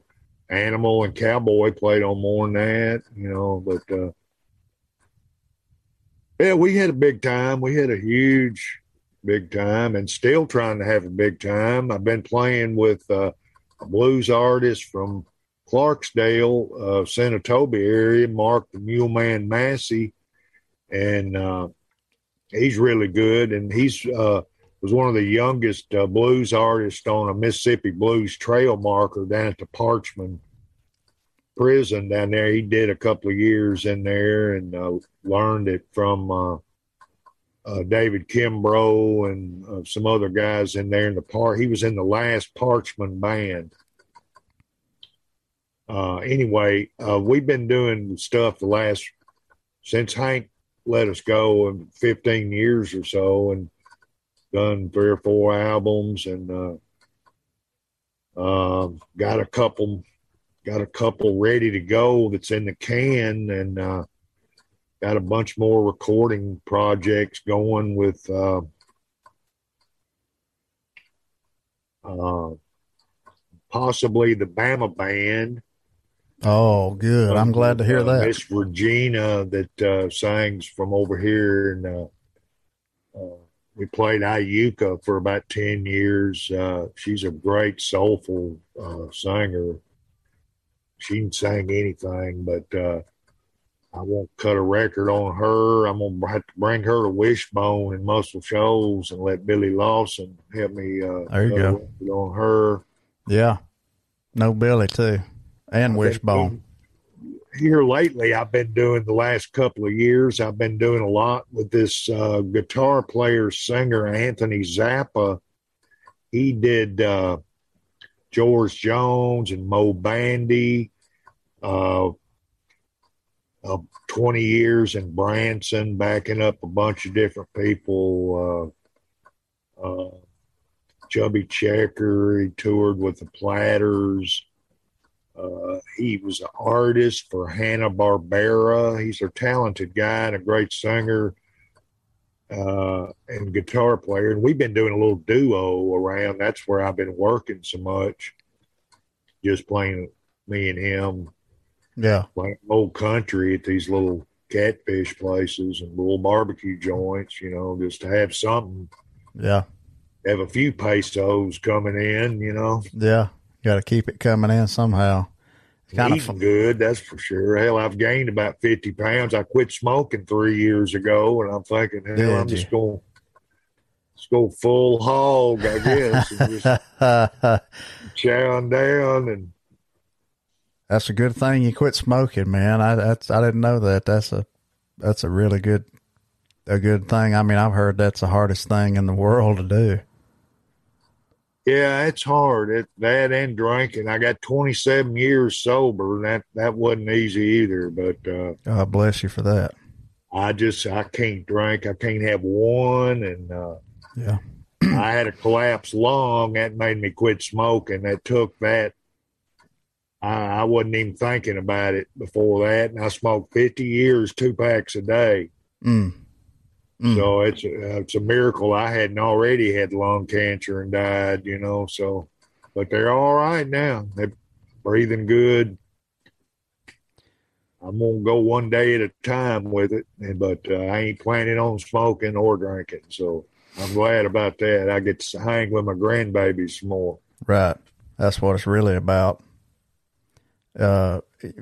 A: Animal and Cowboy played on more than that. You know, but uh, yeah, we had a big time. We had a huge big time and still trying to have a big time. I've been playing with uh, a blues artist from Clarksdale, uh, Senatobia area, Mark the Mule Man Massey, and uh, he's really good. And he's uh, was one of the youngest uh, blues artists on a Mississippi Blues Trail marker down at the Parchman prison down there. He did a couple of years in there and uh, learned it from uh, David Kimbrough and uh, some other guys in there in the part. He was in the last Parchman band. Uh, anyway, uh, we've been doing stuff the last since Hank let us go in 15 years or so and done three or four albums and uh, um, got a couple got a couple ready to go that's in the can and uh, got a bunch more recording projects going with uh, uh, possibly the Bama band.
B: Oh, good. I'm glad to hear
A: Uh,
B: that.
A: Miss Regina that uh, sings from over here, and uh, uh, we played Iuka for about ten years. Uh, she's a great soulful uh, singer. She can sing anything, but uh, I won't cut a record on her. I'm gonna have to bring her to Wishbone and Muscle Shoals and let Billy Lawson help me. Uh,
B: There you go.
A: On her.
B: Yeah. No Billy too. And Wishbone.
A: here lately i've been doing the last couple of years i've been doing a lot with this uh, guitar player singer anthony zappa he did uh, george jones and moe bandy uh, uh, 20 years in branson backing up a bunch of different people uh, uh, chubby checker he toured with the platters uh, he was an artist for Hanna Barbera. He's a talented guy and a great singer uh, and guitar player. And we've been doing a little duo around. That's where I've been working so much, just playing me and him
B: Yeah.
A: like old country at these little catfish places and little barbecue joints. You know, just to have something,
B: Yeah.
A: have a few pesos coming in. You know.
B: Yeah. Got to keep it coming in somehow. It's kind of
A: Eating
B: fun.
A: good, that's for sure. Hell, I've gained about fifty pounds. I quit smoking three years ago, and I'm thinking, hell,
B: Did
A: I'm
B: you?
A: just going, just go full hog, I guess, and just chowing down. And
B: that's a good thing you quit smoking, man. I that's I didn't know that. That's a that's a really good a good thing. I mean, I've heard that's the hardest thing in the world to do.
A: yeah, it's hard. It that and drinking. I got 27 years sober, and that that wasn't easy either. But uh,
B: God bless you for that.
A: I just I can't drink. I can't have one, and uh,
B: Yeah.
A: I had a collapsed lung that made me quit smoking. That took that. I, I wasn't even thinking about it before that, and I smoked 50 years, two packs a day.
B: Mm. Mm.
A: So it's a, it's a miracle I hadn't already had lung cancer and died, you know. So, but they're all right now. They're breathing good. I'm gonna go one day at a time with it, but uh, I ain't planning on smoking or drinking. So I'm glad about that. I get to hang with my grandbabies some more.
B: Right. That's what it's really about. Uh,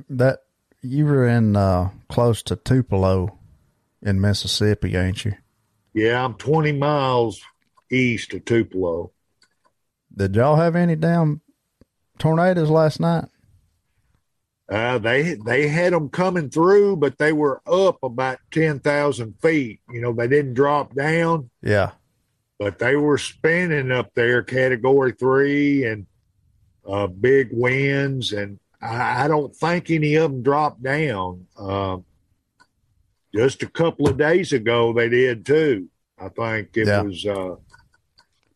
B: that you were in uh, close to Tupelo in Mississippi, ain't you?
A: Yeah, I'm 20 miles east of Tupelo.
B: Did y'all have any damn tornadoes last night?
A: Uh, they they had them coming through, but they were up about 10,000 feet. You know, they didn't drop down.
B: Yeah.
A: but they were spinning up there category three and uh, big winds and I, I don't think any of them dropped down uh, just a couple of days ago they did too i think it
B: Yeah.
A: was uh,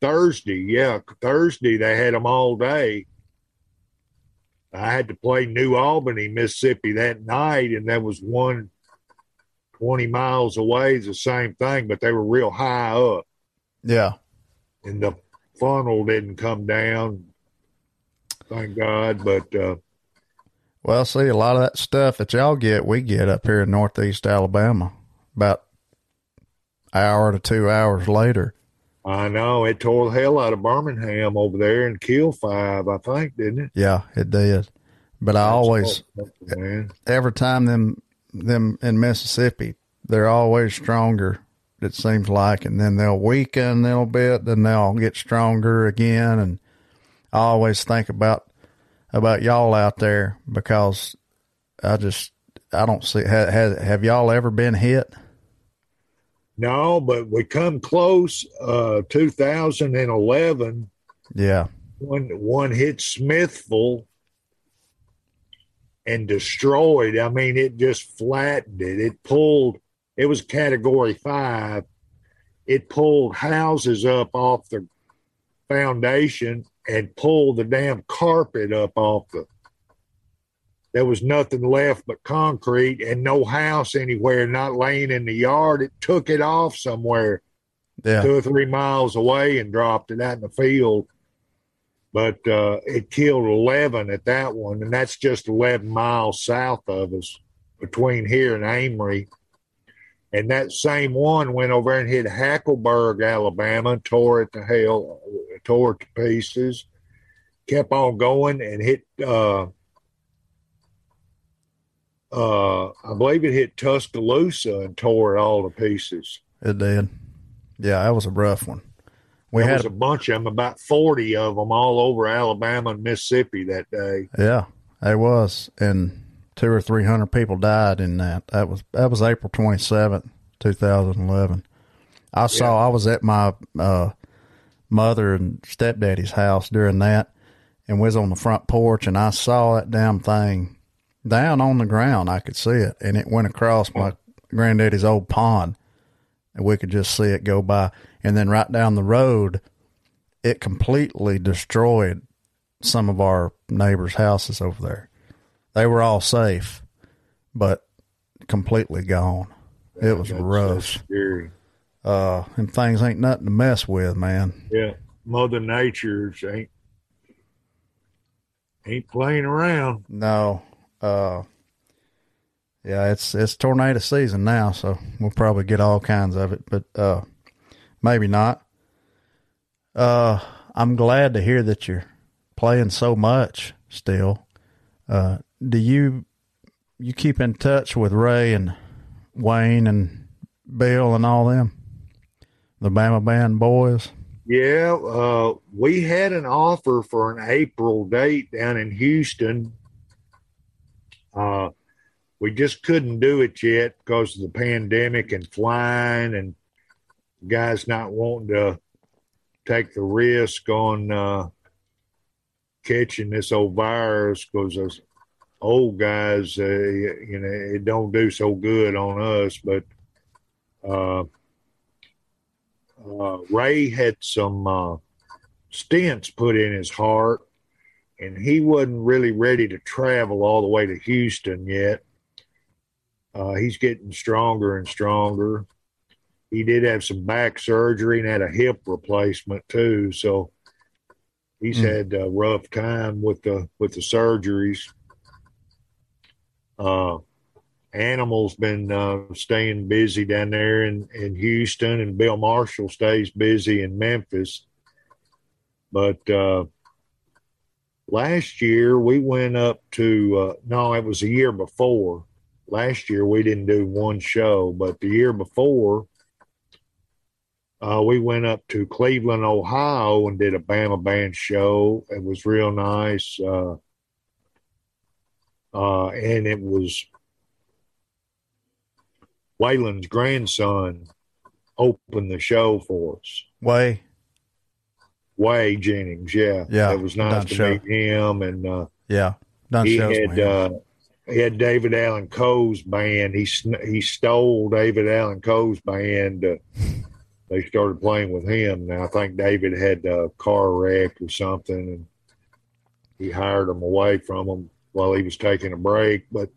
A: thursday yeah thursday they had them all day i had to play new albany mississippi that night and that was one 20 miles away the same thing but they were real high up
B: Yeah.
A: and the funnel didn't come down. Thank God. But uh,
B: Well, see, a lot of that stuff that y'all get, we get up here in Northeast Alabama about hour to two hours later.
A: I know it tore the hell out of Birmingham over there and killed five, I think, didn't it?
B: Yeah, it did. But I always, every time them them in Mississippi, they're always stronger. It seems like, and then they'll weaken a little bit, then they'll get stronger again. And I always think about about y'all out there because I just I don't see have, have, have y'all ever been hit?
A: No, but we come close. Uh, 2011,
B: Yeah,
A: one one hit Smithville and destroyed. I mean, it just flattened it. It pulled. It was Category Five. It pulled houses up off the foundation and pulled the damn carpet up off the. there was nothing left but concrete and no house anywhere, not laying in the yard. It took it off somewhere
B: Yeah.
A: two or three miles away and dropped it out in the field. But uh, it killed 11 at that one, and that's just 11 miles south of us between here and Amory. And that same one went over and hit Hackleburg, Alabama, tore it to hell, tore it to pieces. Kept on going and hit. Uh, uh, I believe it hit Tuscaloosa and tore it all to pieces.
B: It did. Yeah, that was a rough one. We
A: there
B: had
A: was a bunch of them, about 40 of them all over Alabama and Mississippi that day.
B: Yeah, it was, and two or three hundred people died in that. That was that was April twenty seventh, two thousand eleven. I saw. I was at my uh, mother and stepdaddy's house during that, and was on the front porch, and I saw that damn thing down on the ground. I could see it, and it went across my granddaddy's old pond, and we could just see it go by. And then right down the road, it completely destroyed some of our neighbors' houses over there. They were all safe, but completely gone. It was rough.
A: so scary.
B: Uh, and things ain't nothing to mess with, man.
A: Yeah, Mother Nature's ain't ain't playing around.
B: No. Uh, yeah, it's it's tornado season now, so we'll probably get all kinds of it, but uh, maybe not. Uh, I'm glad to hear that you're playing so much still. Uh, do you you keep in touch with Ray and Wayne and Bill and all them, the Bama Band boys?
A: Yeah, uh, we had an offer for an April date down in Houston. Uh, we just couldn't do it yet because of the pandemic and flying and guys not wanting to take the risk on uh, catching this old virus because old guys, uh, you know, it don't do so good on us. But uh, uh, Ray had some uh, stents put in his heart, and he wasn't really ready to travel all the way to Houston yet. Uh, he's getting stronger and stronger. He did have some back surgery and had a hip replacement too, so he's
B: Mm.
A: had a rough time with the with the surgeries. Uh, Animal's been uh, staying busy down there in, in Houston, and Bill Marshall stays busy in Memphis. But uh, last year we went up to, uh, no, it was a year before. Last year we didn't do one show, but the year before uh, we went up to Cleveland, Ohio, and did a Bama Band show. It was real nice. Uh, and it was Waylon's grandson opened the show for us.
B: Whey,
A: Whey Jennings, yeah,
B: Yeah,
A: it was nice to
B: show.
A: meet him, and uh,
B: yeah, done
A: he
B: shows
A: had uh, he had David Allan Coe's band. He he stole David Allan Coe's band. Uh, they started playing with him. Now I think David had a car wreck or something, and he hired them away from him while he was taking a break. But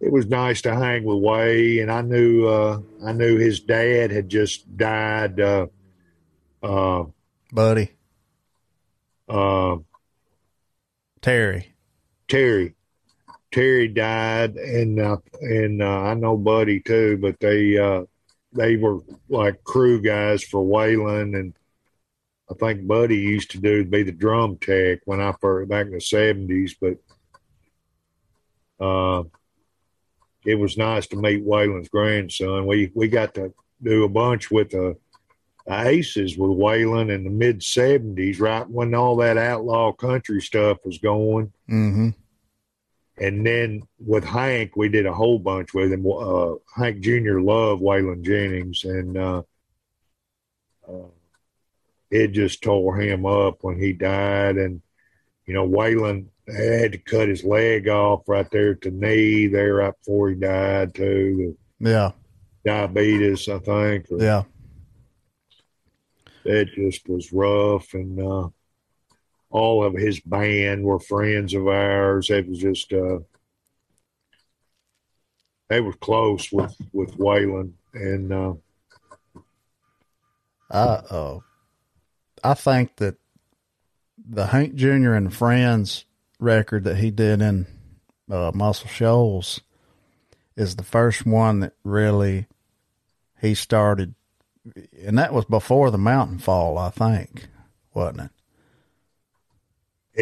A: it was nice to hang with Whey, and I knew uh, I knew his dad had just died. Uh, uh,
B: Buddy
A: uh,
B: Terry.
A: Terry. Terry died, and uh, and uh, I know Buddy too, but they uh, they were like crew guys for Waylon, and I think Buddy used to do be the drum tech when I first back in the seventies. But uh, it was nice to meet Waylon's grandson. We we got to do a bunch with the Aces with Waylon in the mid seventies, right when all that outlaw country stuff was going.
B: Mm-hmm.
A: And then with Hank, we did a whole bunch with him. Uh, Hank Jr. loved Waylon Jennings, and uh, uh, it just tore him up when he died. And, you know, Waylon had to cut his leg off right there at the knee there right before he died, too.
B: Yeah,
A: diabetes, I think.
B: yeah,
A: That just was rough. And uh, all of his band were friends of ours. It was just uh, they were close with with Waylon, and uh,
B: uh, I think that the Hank Jr. and Friends record that he did in uh, Muscle Shoals is the first one that really he started, and that was before the Mountain Fall, I think, wasn't it?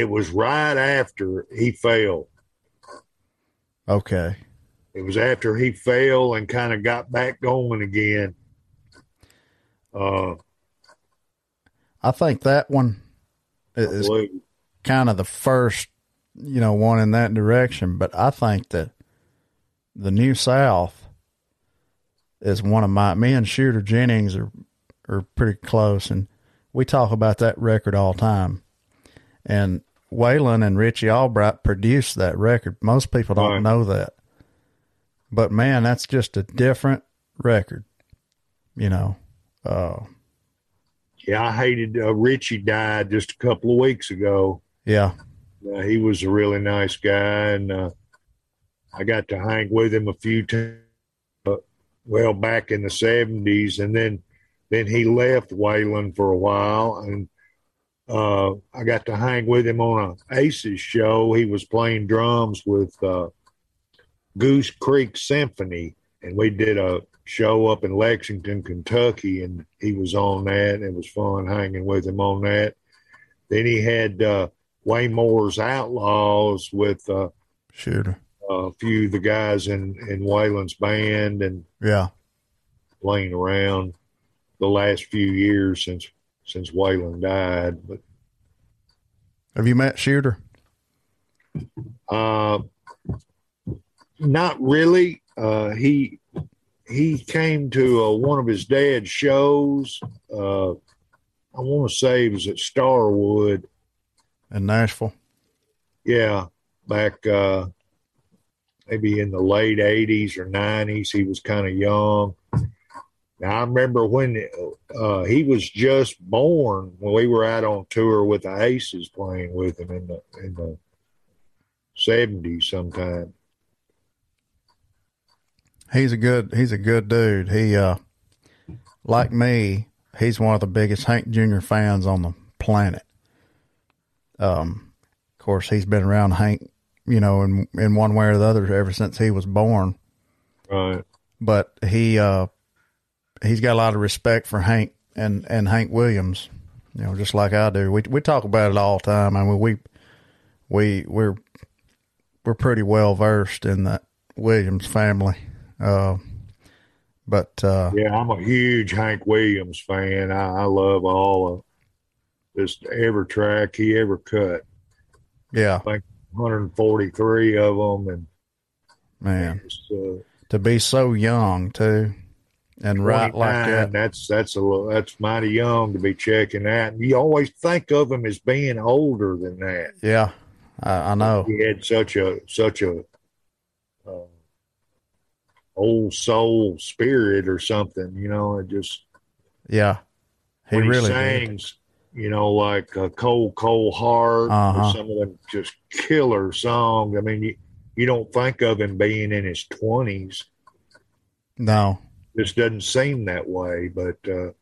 A: It was right after he fell.
B: Okay.
A: It was after he fell and kind of got back going again. Uh,
B: I think that one is kind of the first, you know, one in that direction. But I think that the New South is one of my. Me and Shooter Jennings are are pretty close, and we talk about that record all the time. And Waylon and Richie Albright produced that record. Most people don't right. know that. But man, that's just a different record, you know. Uh,
A: yeah, I hated uh, Richie died just a couple of weeks ago.
B: Yeah,
A: uh, he was a really nice guy, and uh, I got to hang with him a few times. Uh, well, back in the seventies, and then then he left Waylon for a while, and uh, I got to hang with him on a Aces show. He was playing drums with uh, Goose Creek Symphony, and we did a show up in Lexington, Kentucky, and he was on that. It was fun hanging with him on that. Then he had Waymore's Outlaws with uh,
B: Shooter.
A: a few of the guys in in Waylon's band, and
B: yeah,
A: playing around the last few years since since Waylon died. But
B: have you met Shooter?
A: Uh, not really. Uh, he he came to uh, one of his dad's shows. Uh, I want to say it was at Starwood
B: in Nashville.
A: Yeah, back uh, maybe in the late '80s or '90s. He was kind of young. Now I remember when uh, he was just born when we were out on tour with the Aces playing with him in the in the seventies sometime.
B: He's a good he's a good dude. He uh like me, he's one of the biggest Hank Jr. fans on the planet. Um of course he's been around Hank, you know, in in one way or the other ever since he was born.
A: Right.
B: But he uh he's got a lot of respect for Hank and, and Hank Williams, you know, just like I do. We we talk about it all the time. I mean, we we we're we're pretty well versed in that Williams family. Uh, but uh,
A: yeah, I'm a huge Hank Williams fan. I, I love all just every track he ever cut.
B: Yeah,
A: like 143 of them, and
B: man, uh, to be so young too and right like that.
A: That's that's a little, that's mighty young to be checking that. And you always think of him as being older than that.
B: Yeah, I, I know.
A: He had such a such a uh, old soul spirit or something. You know, it just
B: yeah.
A: He really he sings. You know, like a cold, cold heart uh-huh. or some of them just killer songs. I mean, you you don't think of him being in his twenties.
B: No,
A: This doesn't seem that way. But uh,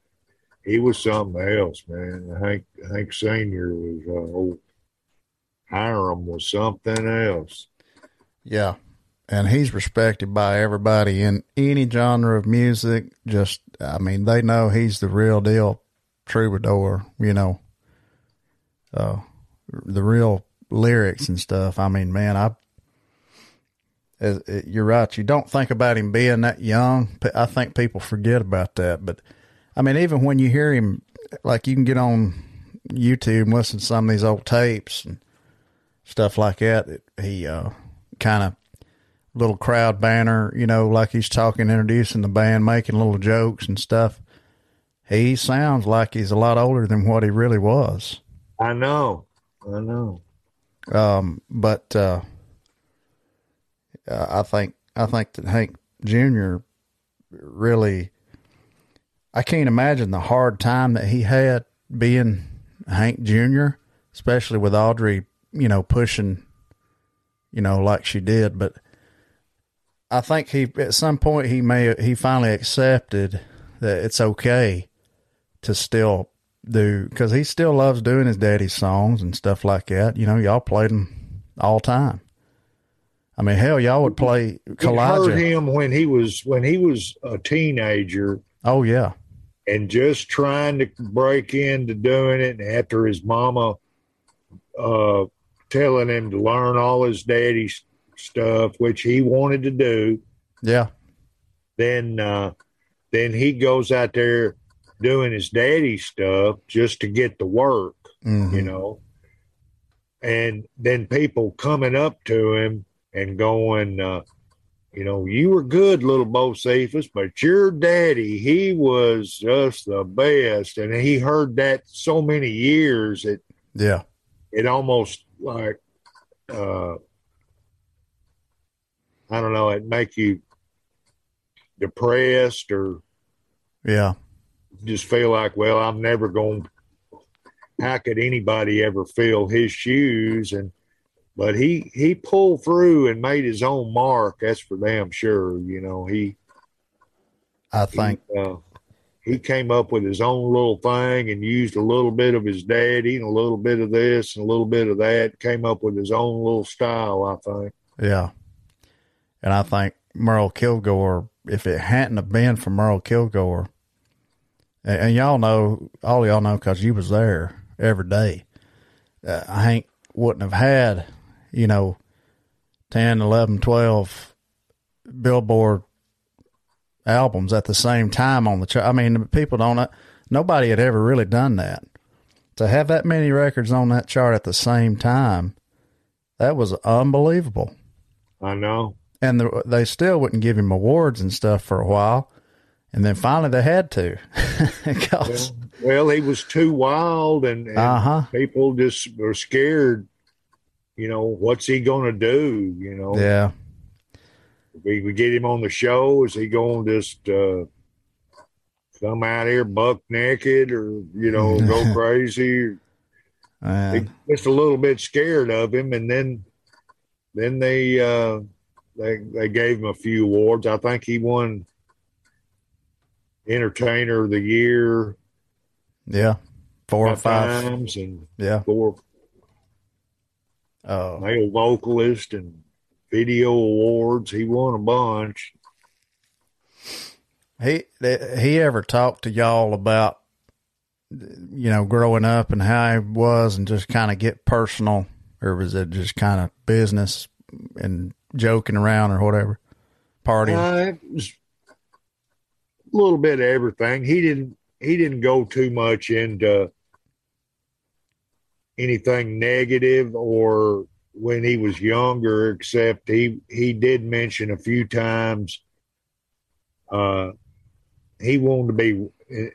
A: he was something else, man. Hank Hank Senior was uh, old. Hiram was something else.
B: Yeah, and he's respected by everybody in any genre of music. Just, I mean, they know he's the real deal troubadour. You know, uh, the real lyrics and stuff. I mean, man, I you're right. You don't think about him being that young. I think people forget about that. But I mean, even when you hear him, like you can get on YouTube and listen to some of these old tapes and stuff like that. he uh, kind of little crowd banner, you know, like he's talking, introducing the band, making little jokes and stuff. He sounds like he's a lot older than what he really was.
A: I know. I know.
B: Um, but uh, I think I think that Hank Jr. really I can't imagine the hard time that he had being Hank Jr. especially with Audrey, you know, pushing, you know, like she did. But I think he at some point he may he finally accepted that it's okay to still do because he still loves doing his daddy's songs and stuff like that. You know, y'all played them all time. I mean, hell, y'all would play
A: Kaw-Liga. heard him when he was when he was a teenager.
B: Oh yeah,
A: and just trying to break into doing it. And after his mama uh, telling him to learn all his daddy's stuff, which he wanted to do.
B: Yeah.
A: Then, uh, then he goes out there doing his daddy stuff just to get the work, mm-hmm. you know. And then people coming up to him and going, uh, you know, you were good, little Bo Bocephus, but your daddy, he was just the best. And he heard that so many years it
B: yeah.
A: It almost like uh I don't know, it make you depressed or
B: yeah
A: just feel like well i'm never going how could anybody ever fill his shoes? And but he he pulled through and made his own mark that's for damn sure you know he
B: i think
A: he, uh, he came up with his own little thing and used a little bit of his daddy and a little bit of this and a little bit of that came up with his own little style i think.
B: Yeah. And i think merle kilgore if it hadn't have been for merle kilgore and, and y'all know all y'all know because you was there every day uh, hank wouldn't have had you know, 10, 11, 12 Billboard albums at the same time on the chart. I mean, people don't, nobody had ever really done that. To have that many records on that chart at the same time, that was unbelievable.
A: I know.
B: And the, they still wouldn't give him awards and stuff for a while. And then finally they had to.
A: well, well, he was too wild and, and uh-huh. people just were scared you know, what's he going to do? You know,
B: yeah.
A: we, we get him on the show. Is he going to just uh, come out here buck naked or, you know, go crazy? just a little bit scared of him. And then, then they, uh, they, they gave him a few awards. I think he won entertainer of the year.
B: Yeah. Four or five
A: times and
B: yeah,
A: four, uh, male vocalist and video awards. He won a bunch.
B: He he ever talked to y'all about you know growing up and how he was and just kind of get personal or was it just kind of business and joking around or whatever Party.
A: Uh, little bit of everything. He didn't he didn't go too much into anything negative or when he was younger, except he he did mention a few times uh, he wanted to be.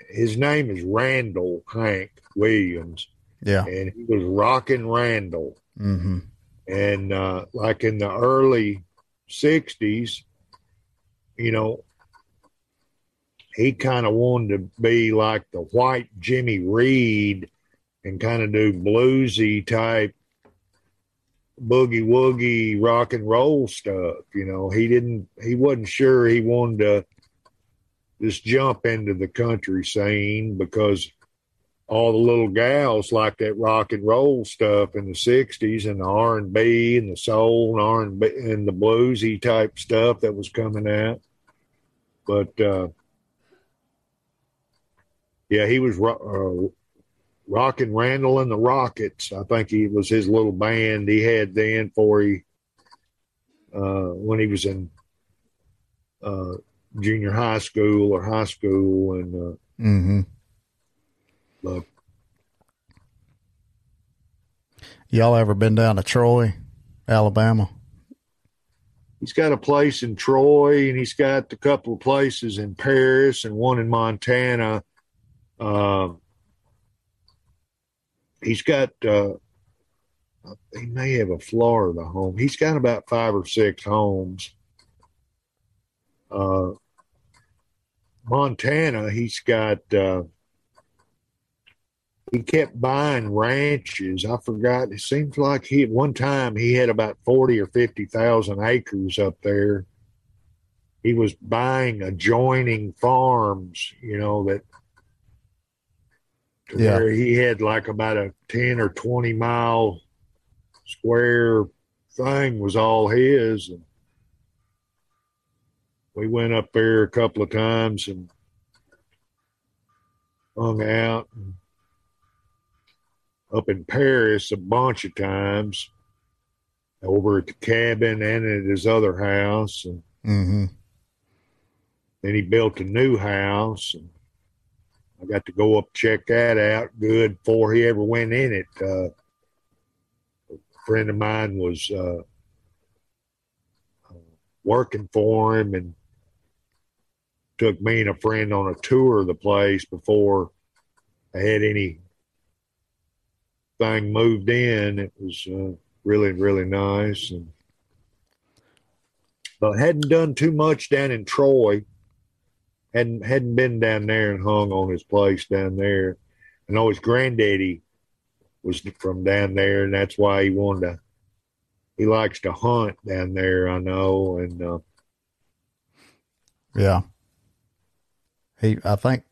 A: His name is Randall Hank Williams.
B: Yeah,
A: and he was rocking Randall.
B: Mm-hmm.
A: And uh, like in the early '60s, you know, he kind of wanted to be like the white Jimmy Reed and kind of do bluesy type boogie woogie rock and roll stuff. You know, he didn't, he wasn't sure he wanted to just jump into the country scene because all the little gals like that rock and roll stuff in the '60s and the R and B and the soul and R and B and the bluesy type stuff that was coming out. But uh, yeah, he was uh, Rockin' Randall and the Rockets. I think he was his little band he had then for he uh, when he was in uh, junior high school or high school, and uh,
B: mm-hmm.
A: uh,
B: y'all ever been down to Troy, Alabama?
A: He's got a place in Troy, and he's got a couple of places in Paris and one in Montana. Uh, he's got uh, he may have a Florida home. He's got about five or six homes. Uh, Montana, he's got uh, he kept buying ranches. I forgot. It seems like he at one time he had about forty or fifty thousand acres up there. He was buying adjoining farms, you know, that
B: Yeah.
A: where he had like about a ten or twenty mile square thing was all his and we went up there a couple of times and hung out and up in Paris a bunch of times over at the cabin and at his other house and
B: Mm-hmm.
A: then he built a new house and I got to go up check that out good before he ever went in it. Uh, a friend of mine was uh, working for him and took me and a friend on a tour of the place before I had any thing moved in. It was uh, really, really nice and but hadn't done too much down in Troy. Hadn't hadn't been down there and hung on his place down there. I know his granddaddy was from down there, and that's why he wanted to. He likes to hunt down there, I know, and uh,
B: Yeah. He, I think,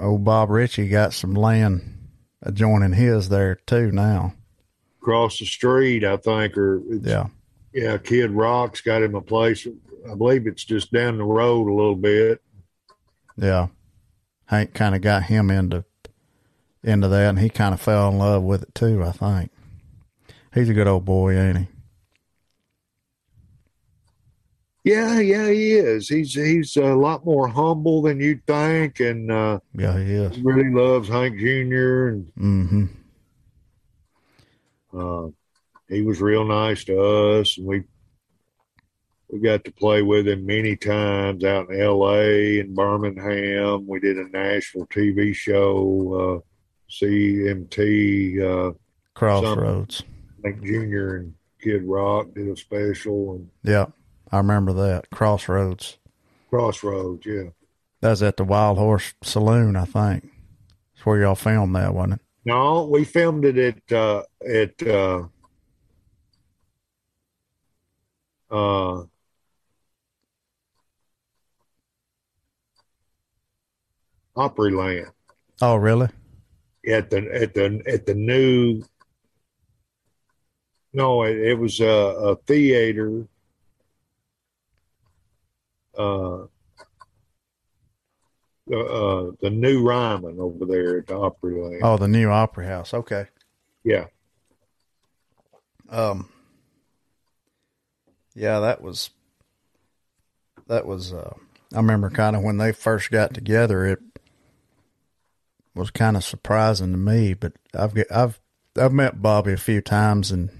B: old Bob Ritchie got some land adjoining his there too now.
A: across the street, I think, or it's,
B: Yeah.
A: yeah, Kid Rock's got him a place. I believe it's just down the road a little bit.
B: Yeah. Hank kind of got him into into that, and he kind of fell in love with it too. I think he's a good old boy, ain't he?
A: Yeah, yeah, he is. He's he's a lot more humble than you'd think, and uh,
B: Yeah, he is.
A: really loves Hank Jr. and
B: Mm-hmm.
A: uh, he was real nice to us, and we we got to play with him many times out in L.A. and Birmingham. We did a Nashville TV show, uh, CMT. Uh,
B: Crossroads.
A: Hank Jr. and Kid Rock did a special, and
B: Yeah, I remember that Crossroads.
A: Crossroads. Yeah,
B: That's at the Wild Horse Saloon, I think. That's where y'all filmed that, wasn't it?
A: no, we filmed it at uh, at uh, uh, Opryland.
B: Oh, really?
A: at the at the at the new no it, it was a, a theater uh the uh the new Ryman over there at the Opryland.
B: Oh, the new Opera House. Okay.
A: Yeah.
B: Um. Yeah, that was. That was. Uh, I remember kind of when they first got together. It was kind of surprising to me, but I've I've I've met Bobby a few times, and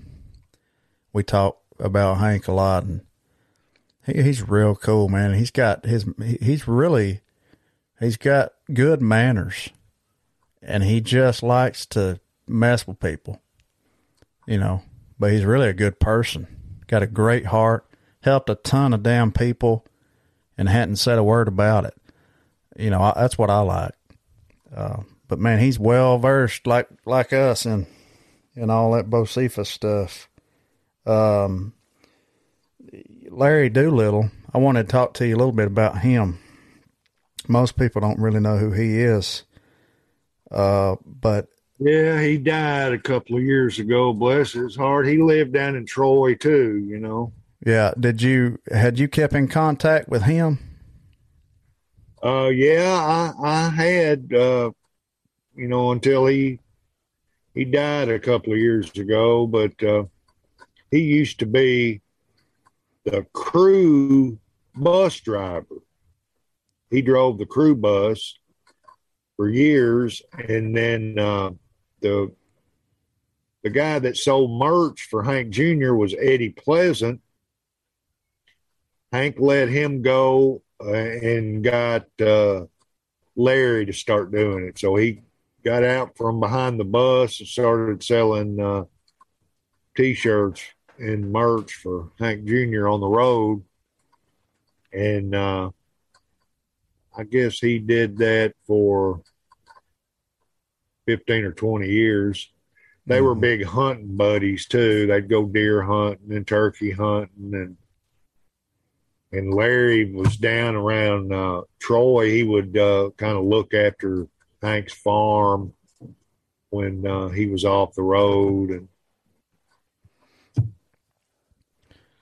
B: we talk about Hank a lot, and he, he's real cool, man. He's got his he- he's really he's got good manners, and he just likes to mess with people you know, but he's really a good person. Got a great heart, helped a ton of damn people, and hadn't said a word about it. You know, I, that's what I like. Uh, but man, he's well versed, like like us, in in all that Bocephus stuff. Um, Larry Doolittle, I wanted to talk to you a little bit about him. Most people don't really know who he is, uh, but
A: Yeah, he died a couple of years ago, bless his heart. He lived down in Troy too, you know.
B: yeah, did you had you kept in contact with him?
A: Uh, yeah, I I had uh, you know until he he died a couple of years ago, but uh, he used to be the crew bus driver. He drove the crew bus for years, and then uh, the the guy that sold merch for Hank Jr. was Eddie Pleasant. Hank let him go and got uh, Larry to start doing it. So he got out from behind the bus and started selling uh, T-shirts and merch for Hank Jr. on the road. And uh, I guess he did that for 15 or 20 years. They were
B: Mhm.
A: big hunting buddies too. They'd go deer hunting and turkey hunting and and Larry was down around uh, Troy. He would uh, kind of look after Hank's farm when uh, he was off the road, and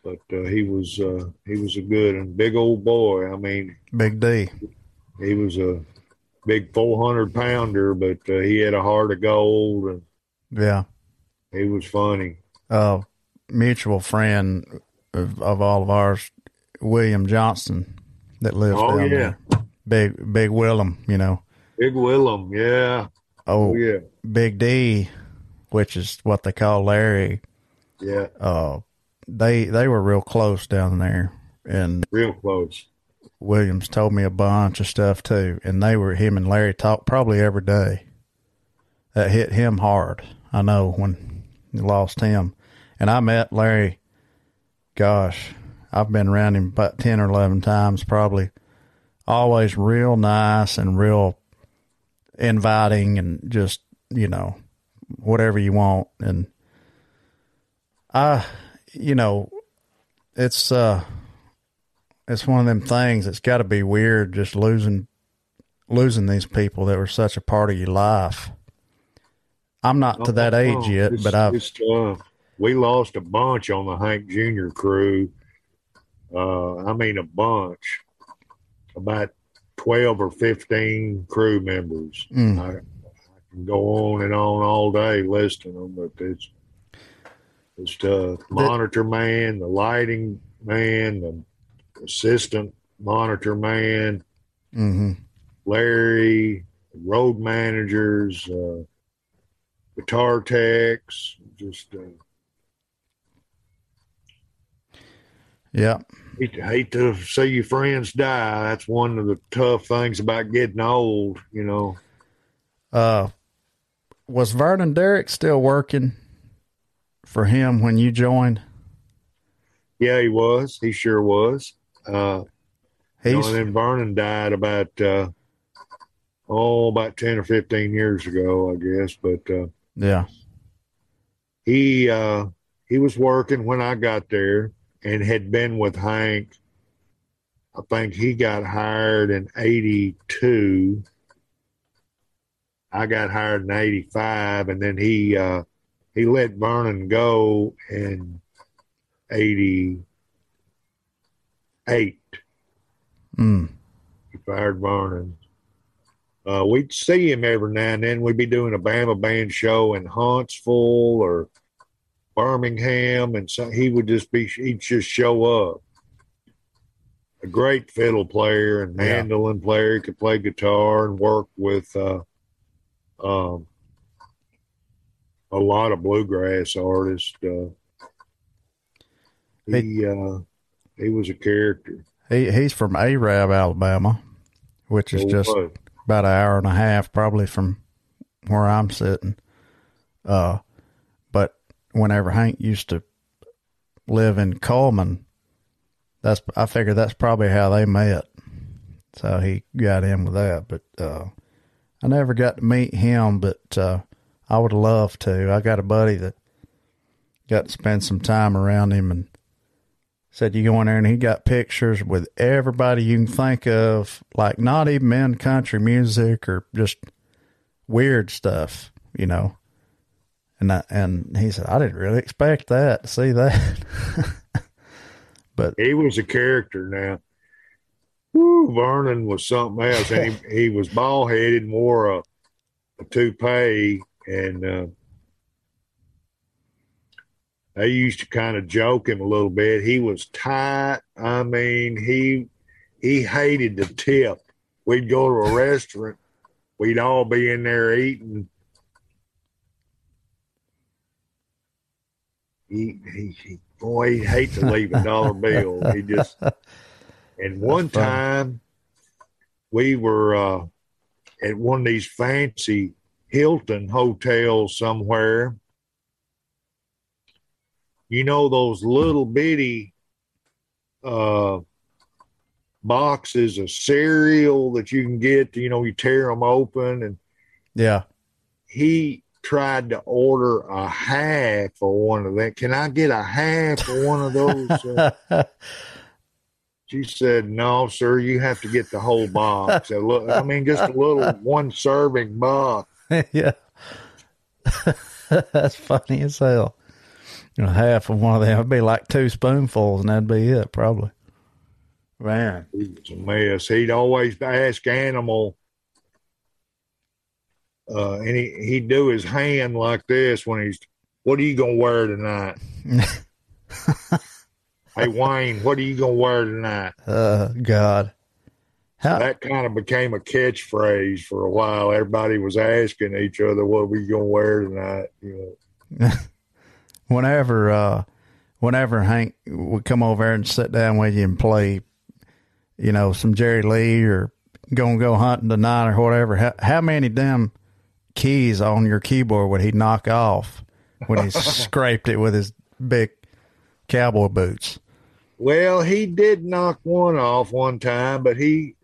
A: but uh, he was uh, he was a good and big old boy. I mean,
B: Big D.
A: he was a big four hundred pounder, but uh, he had a heart of gold, and
B: Yeah.
A: he was funny.
B: Uh, mutual friend of, of all of ours, William Johnson that lives
A: Oh,
B: down
A: yeah.
B: there. Big, big Willem, you know.
A: Big Willem, yeah,
B: Oh,
A: oh yeah,
B: Big D, which is what they call Larry.
A: yeah,
B: Uh, they they were real close down there, and
A: real close.
B: Williams told me a bunch of stuff too. And they were him and Larry talk probably every day. That hit him hard. I know when he lost him, and I met Larry. Gosh, I've been around him about ten or eleven times, probably. Always real nice and real inviting, and just you know whatever you want. And I, you know, it's uh it's one of them things that's got to be weird just losing losing these people that were such a part of your life. I'm not to that age
A: Oh,
B: yet, but I've
A: it's tough. We lost a bunch on the Hank Jr. crew. Uh, I mean, a bunch, about twelve or fifteen crew members.
B: mm,
A: I, I can go on and on all day listing them, but it's it's tough. Monitor man, the lighting man, the assistant monitor man,
B: hmm
A: Larry, road managers, uh, guitar techs, just uh,
B: yeah,
A: hate, to, hate to see your friends die. That's one of the tough things about getting old, you know.
B: uh, was Vernon Derrick still working for him when you joined?
A: Yeah, he was. He sure was. Uh, you know,
B: He's
A: and then Vernon died about uh, oh, about ten or fifteen years ago, I guess. But uh,
B: yeah,
A: he uh, he was working when I got there and had been with Hank. I think he got hired in '82. I got hired in '85, and then he uh, he let Vernon go in '88.
B: mm,
A: He fired Vernon. Uh, we'd see him every now and then. We'd be doing a Bama band show in Huntsville or Birmingham, and so he would just be he'd just show up. A great fiddle player and
B: Yeah.
A: mandolin player. He could play guitar and work with uh, um, a lot of bluegrass artists. Uh, he uh, he was a character.
B: he he's from Arab, Alabama, which is just about an hour and a half probably from where I'm sitting. Uh, whenever Hank used to live in Cullman, that's I figure that's probably how they met. So he got in with that. But uh, I never got to meet him, but uh, I would love to. I got a buddy that got to spend some time around him and said you go in there and he got pictures with everybody you can think of, like not even in country music or just weird stuff, you know. And I, and he said I didn't really expect that to see that, but
A: he was a character now. Woo, Vernon was something else. And he, he was bald headed wore a, a toupee. And uh, I used to kind of joke him a little bit. He was tight. I mean, he he hated the tip. We'd go to a restaurant. We'd all be in there eating. He, he, he boy, he'd hate to leave a dollar bill. He just and one time we were uh, at one of these fancy Hilton hotels somewhere. You know those little bitty uh, boxes of cereal that you can get. You know, you tear them open, and
B: yeah,
A: he tried to order a half for one of them. Can I get a half for one of those? Uh, she said, "No, sir. You have to get the whole box. I, look, I mean, just a little one serving box."
B: yeah, that's funny as hell. You know, half of one of them would be like two spoonfuls, and that'd be it, probably. Man,
A: he was a mess. He'd always ask Animal, uh, and he, he'd do his hand like this when he's, "What are you gonna wear tonight?" hey Wayne, what are you gonna wear tonight?
B: Uh, God.
A: How? That kind of became a catchphrase for a while. Everybody was asking each other, "What are we gonna wear tonight?" You know.
B: whenever, uh, whenever Hank would come over and sit down with you and play, you know, some Jerry Lee or gonna go hunting tonight or whatever, how, how many damn keys on your keyboard would he knock off when he scraped it with his big cowboy boots?
A: Well, he did knock one off one time, but he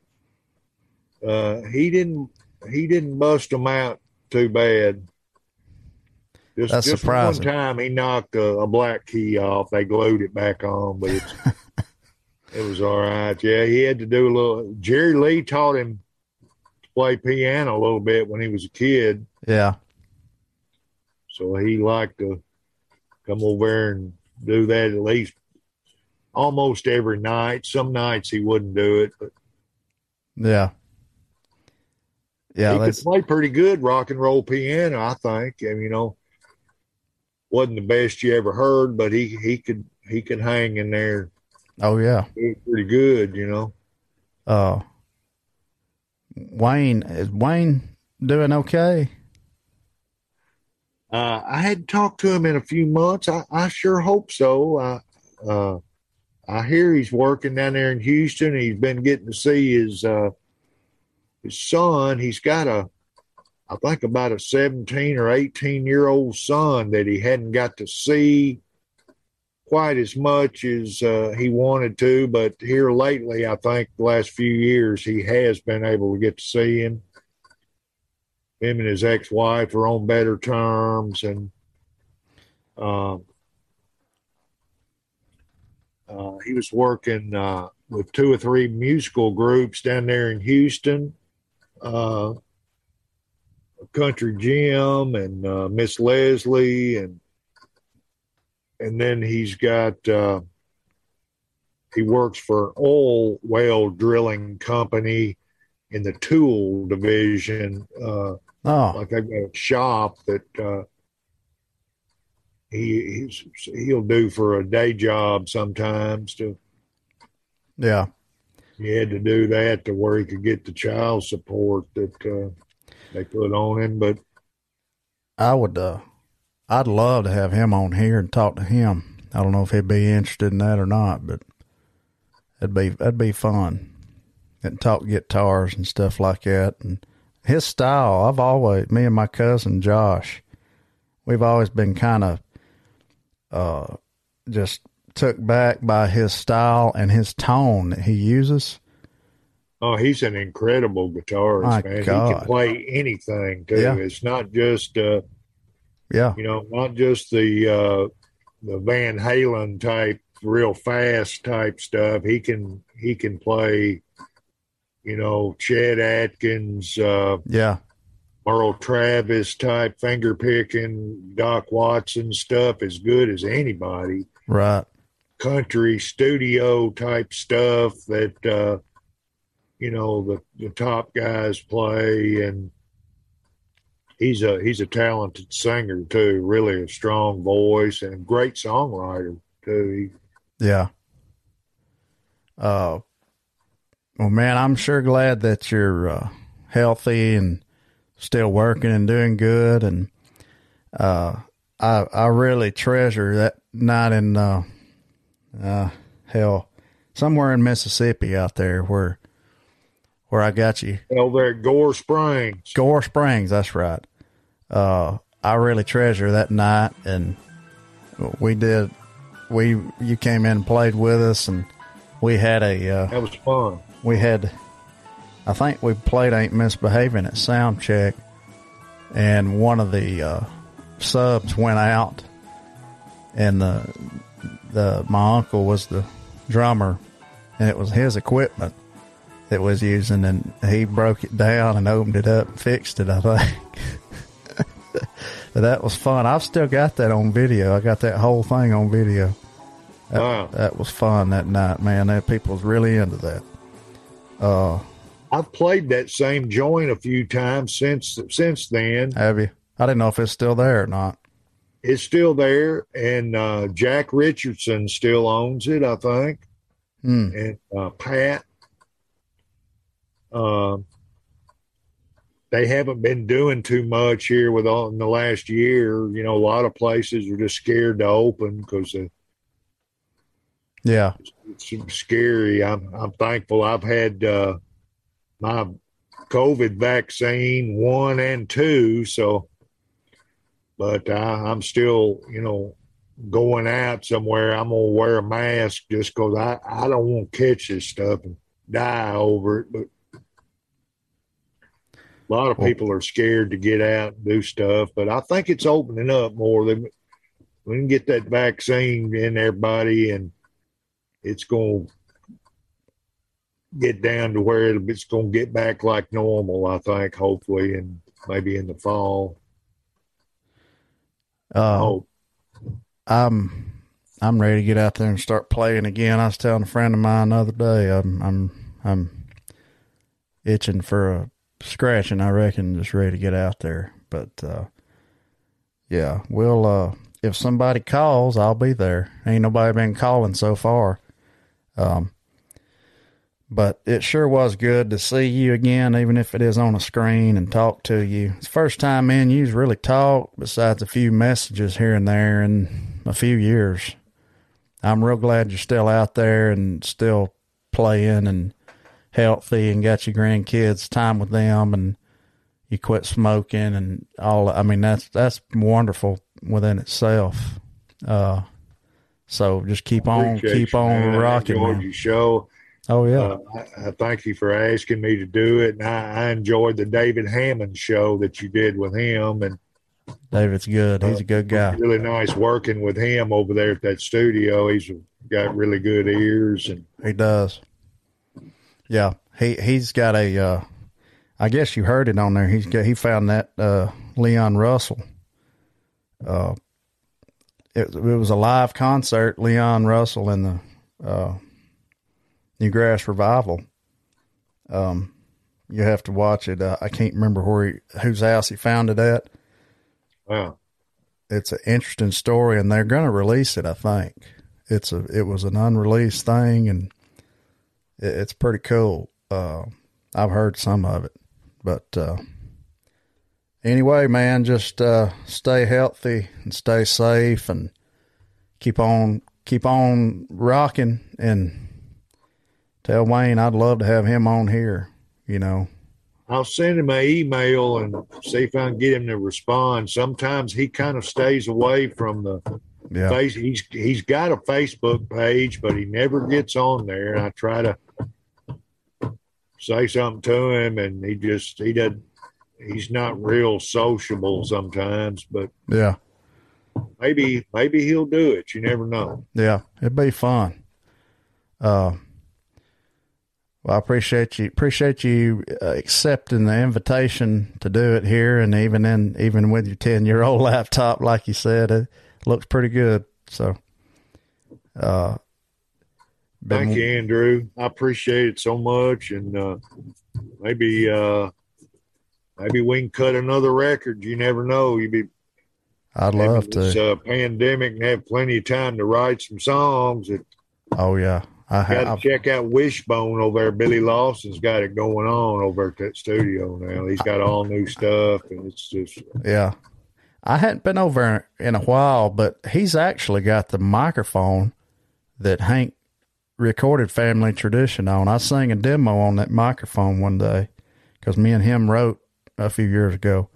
A: uh, he didn't he didn't bust them out too bad.
B: Just, That's just surprising.
A: One time he knocked a, a, black key off. They glued it back on, but it's, it was all right. Yeah, he had to do a little. Jerry Lee taught him play piano a little bit when he was a kid.
B: Yeah.
A: So he liked to come over there and do that at least almost every night. Some nights he wouldn't do it, but
B: yeah, yeah,
A: he could play pretty good rock and roll piano. I think, and you know, wasn't the best you ever heard, but he he could he could hang in there.
B: Oh yeah,
A: pretty good, you know.
B: Uh, Wayne is Wayne doing okay?
A: Uh, I hadn't talked to him in a few months. I, I sure hope so. I, uh, I hear he's working down there in Houston. He's been getting to see his uh, his son. He's got a, I think about a seventeen or eighteen year old son that he hadn't got to see quite as much as uh, he wanted to. But here lately, I think the last few years, he has been able to get to see him. Him and his ex wife are on better terms, and. Um, uh, he was working uh, with two or three musical groups down there in Houston, uh, Country Jim and uh, Miss Leslie, and and then he's got uh, he works for an oil well drilling company in the tool division. Uh,
B: oh,
A: like I've got a shop that uh, he he'll do for a day job sometimes to
B: yeah
A: he had to do that to where he could get the child support that uh, they put on him but
B: i would uh i'd love to have him on here and talk to him i don't know if he'd be interested in that or not but it'd be that'd be fun and talk guitars and stuff like that and his style i've always me and my cousin josh we've always been kind of uh, just took back by his style and his tone that he uses.
A: Oh, he's an incredible guitarist, My man. God. He can play anything too. Yeah. It's not just uh
B: yeah,
A: you know, not just the uh the Van Halen type real fast type stuff. He can he can play, you know, Chet Atkins, uh
B: yeah,
A: Merle Travis type finger picking, Doc Watson stuff as good as anybody.
B: Right.
A: Country studio type stuff that uh, you know the the top guys play, and he's a he's a talented singer too. Really a strong voice and great songwriter too.
B: Yeah. Uh, well, man, I'm sure glad that you're uh, healthy and still working and doing good. And uh, I I really treasure that night in uh, uh, hell somewhere in Mississippi out there where where I got you
A: over at Gore Springs.
B: Gore Springs, that's right. Uh, I really treasure that night, and we did. We you came in and played with us, and we had a uh,
A: that was fun.
B: We had I think we played Ain't Misbehaving at sound check. and one of the uh, subs went out, and the the my uncle was the drummer, and it was his equipment that was using, and he broke it down and opened it up and fixed it. I think but that was fun. I've still got that on video. I got that whole thing on video. That,
A: Wow.
B: that was fun that night, man. That people was really into that. Uh,
A: I've played that same joint a few times since since then.
B: have you? I didn't know if it's still there or not.
A: It's still there, and uh, Jack Richardson still owns it, I think,
B: Hmm.
A: and uh, Pat. Um, they haven't been doing too much here with all in the last year. You know, a lot of places are just scared to open because
B: Yeah.
A: it's scary. I'm I'm thankful I've had uh, my COVID vaccine one and two, so but I, I'm still you know going out somewhere. I'm gonna wear a mask just because I I don't want to catch this stuff and die over it. But a lot of people are scared to get out and do stuff. But I think it's opening up more. They, we can get that vaccine in everybody and it's going to get down to where it's going to get back like normal, I think, hopefully, and maybe in the fall.
B: Uh,
A: Oh,
B: I'm I'm ready to get out there and start playing again. I was telling a friend of mine the other day, I'm I'm I'm itching for a scratching. I reckon, just ready to get out there. But uh, yeah, we'll. Uh, if somebody calls, I'll be there. Ain't nobody been calling so far. Um, but it sure was good to see you again, even if it is on a screen and talk to you. It's first time me and you's really talked, besides a few messages here and there in a few years. I'm real glad you're still out there and still playing and healthy and got your grandkids time with them and you quit smoking and all I mean that's that's wonderful within itself. Uh so just keep on
A: appreciate
B: keep
A: you,
B: on
A: man.
B: Rocking.
A: enjoyed
B: man.
A: your show.
B: Oh yeah.
A: Uh, I, I thank you for asking me to do it, and I, I enjoyed the David Hammond show that you did with him, and
B: David's good. He's a good guy.
A: really nice working with him over there at that studio. He's got really good ears, and
B: He does. Yeah, he he's got a. Uh, I guess you heard it on there. He's got he found that uh, Leon Russell. Uh, it, it was a live concert. Leon Russell and the uh, New Grass Revival. Um, you have to watch it. Uh, I can't remember where he, whose house he found it at.
A: wow,
B: It's an interesting story, and they're going to release it. I think it's a it was an unreleased thing, and it, it's pretty cool. Uh, I've heard some of it, but uh, anyway, man, just uh, stay healthy and stay safe, and keep on keep on rocking. And tell Wayne I'd love to have him on here. You know,
A: I'll send him an email and see if I can get him to respond. Sometimes he kind of stays away from the
B: yeah,
A: face. He's he's got a Facebook page, but he never gets on there. And I try to say something to him, and he just he didn't. He's not real sociable sometimes, but
B: yeah,
A: maybe maybe he'll do it. You never know.
B: yeah. It'd be fun. Uh, well, I appreciate you appreciate you uh, accepting the invitation to do it here, and even in even with your ten year old laptop, like you said, it looks pretty good. So, uh,
A: Thank you, Andrew. I appreciate it so much, and uh, maybe uh, maybe we can cut another record. You never know. You be
B: I'd love
A: this
B: to.
A: uh, pandemic and have plenty of time to write some songs.
B: Oh yeah, I
A: got to check out Wishbone over there. Billy Lawson's got it going on over at that studio now. He's got all new stuff, and it's just
B: Yeah. I hadn't been over in a while, but he's actually got the microphone that Hank recorded Family Tradition on. I sang a demo on that microphone one day because me and him wrote a few years ago.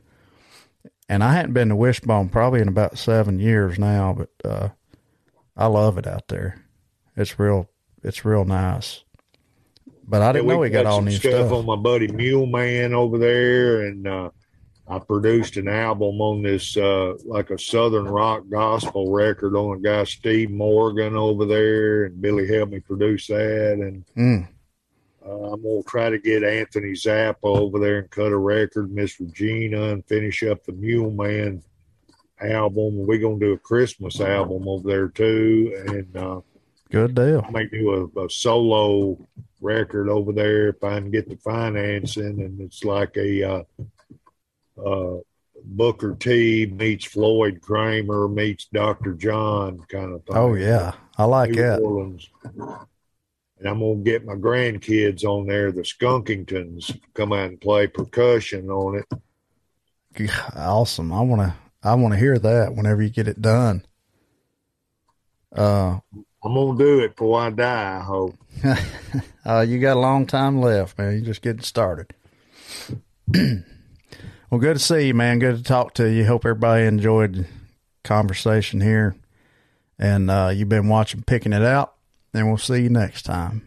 B: And I hadn't been to Wishbone probably in about seven years now, but uh, I love it out there. It's real, it's real nice. But I didn't
A: Yeah,
B: know
A: we
B: he got all
A: some
B: new
A: stuff
B: stuff.
A: on my buddy Mule Man over there, and uh, I produced an album on this, uh, like a Southern rock gospel record on a guy, Steve Morgan over there, and Billy helped me produce that. And
B: Mm.
A: uh, I'm going to try to get Anthony Zappa over there and cut a record, Miss Regina, and finish up the Mule Man album. We're going to do a Christmas album over there too. And, uh,
B: Good deal.
A: I may do a, a solo record over there if I can get the financing, and it's like a uh, Booker T meets Floyd Cramer meets Dr. John kind of thing.
B: Oh yeah, I like
A: New
B: that.
A: Orleans. And I'm gonna get my grandkids on there, the Skunkingtons, come out and play percussion on it.
B: Awesome. I want to. I want to hear that whenever you get it done. Uh,
A: I'm gonna do it before I die. I hope.
B: uh, you got a long time left, man. You're just getting started. well, good to see you, man. Good to talk to you. Hope everybody enjoyed conversation here. And uh, you've been watching Picking It Out, and we'll see you next time.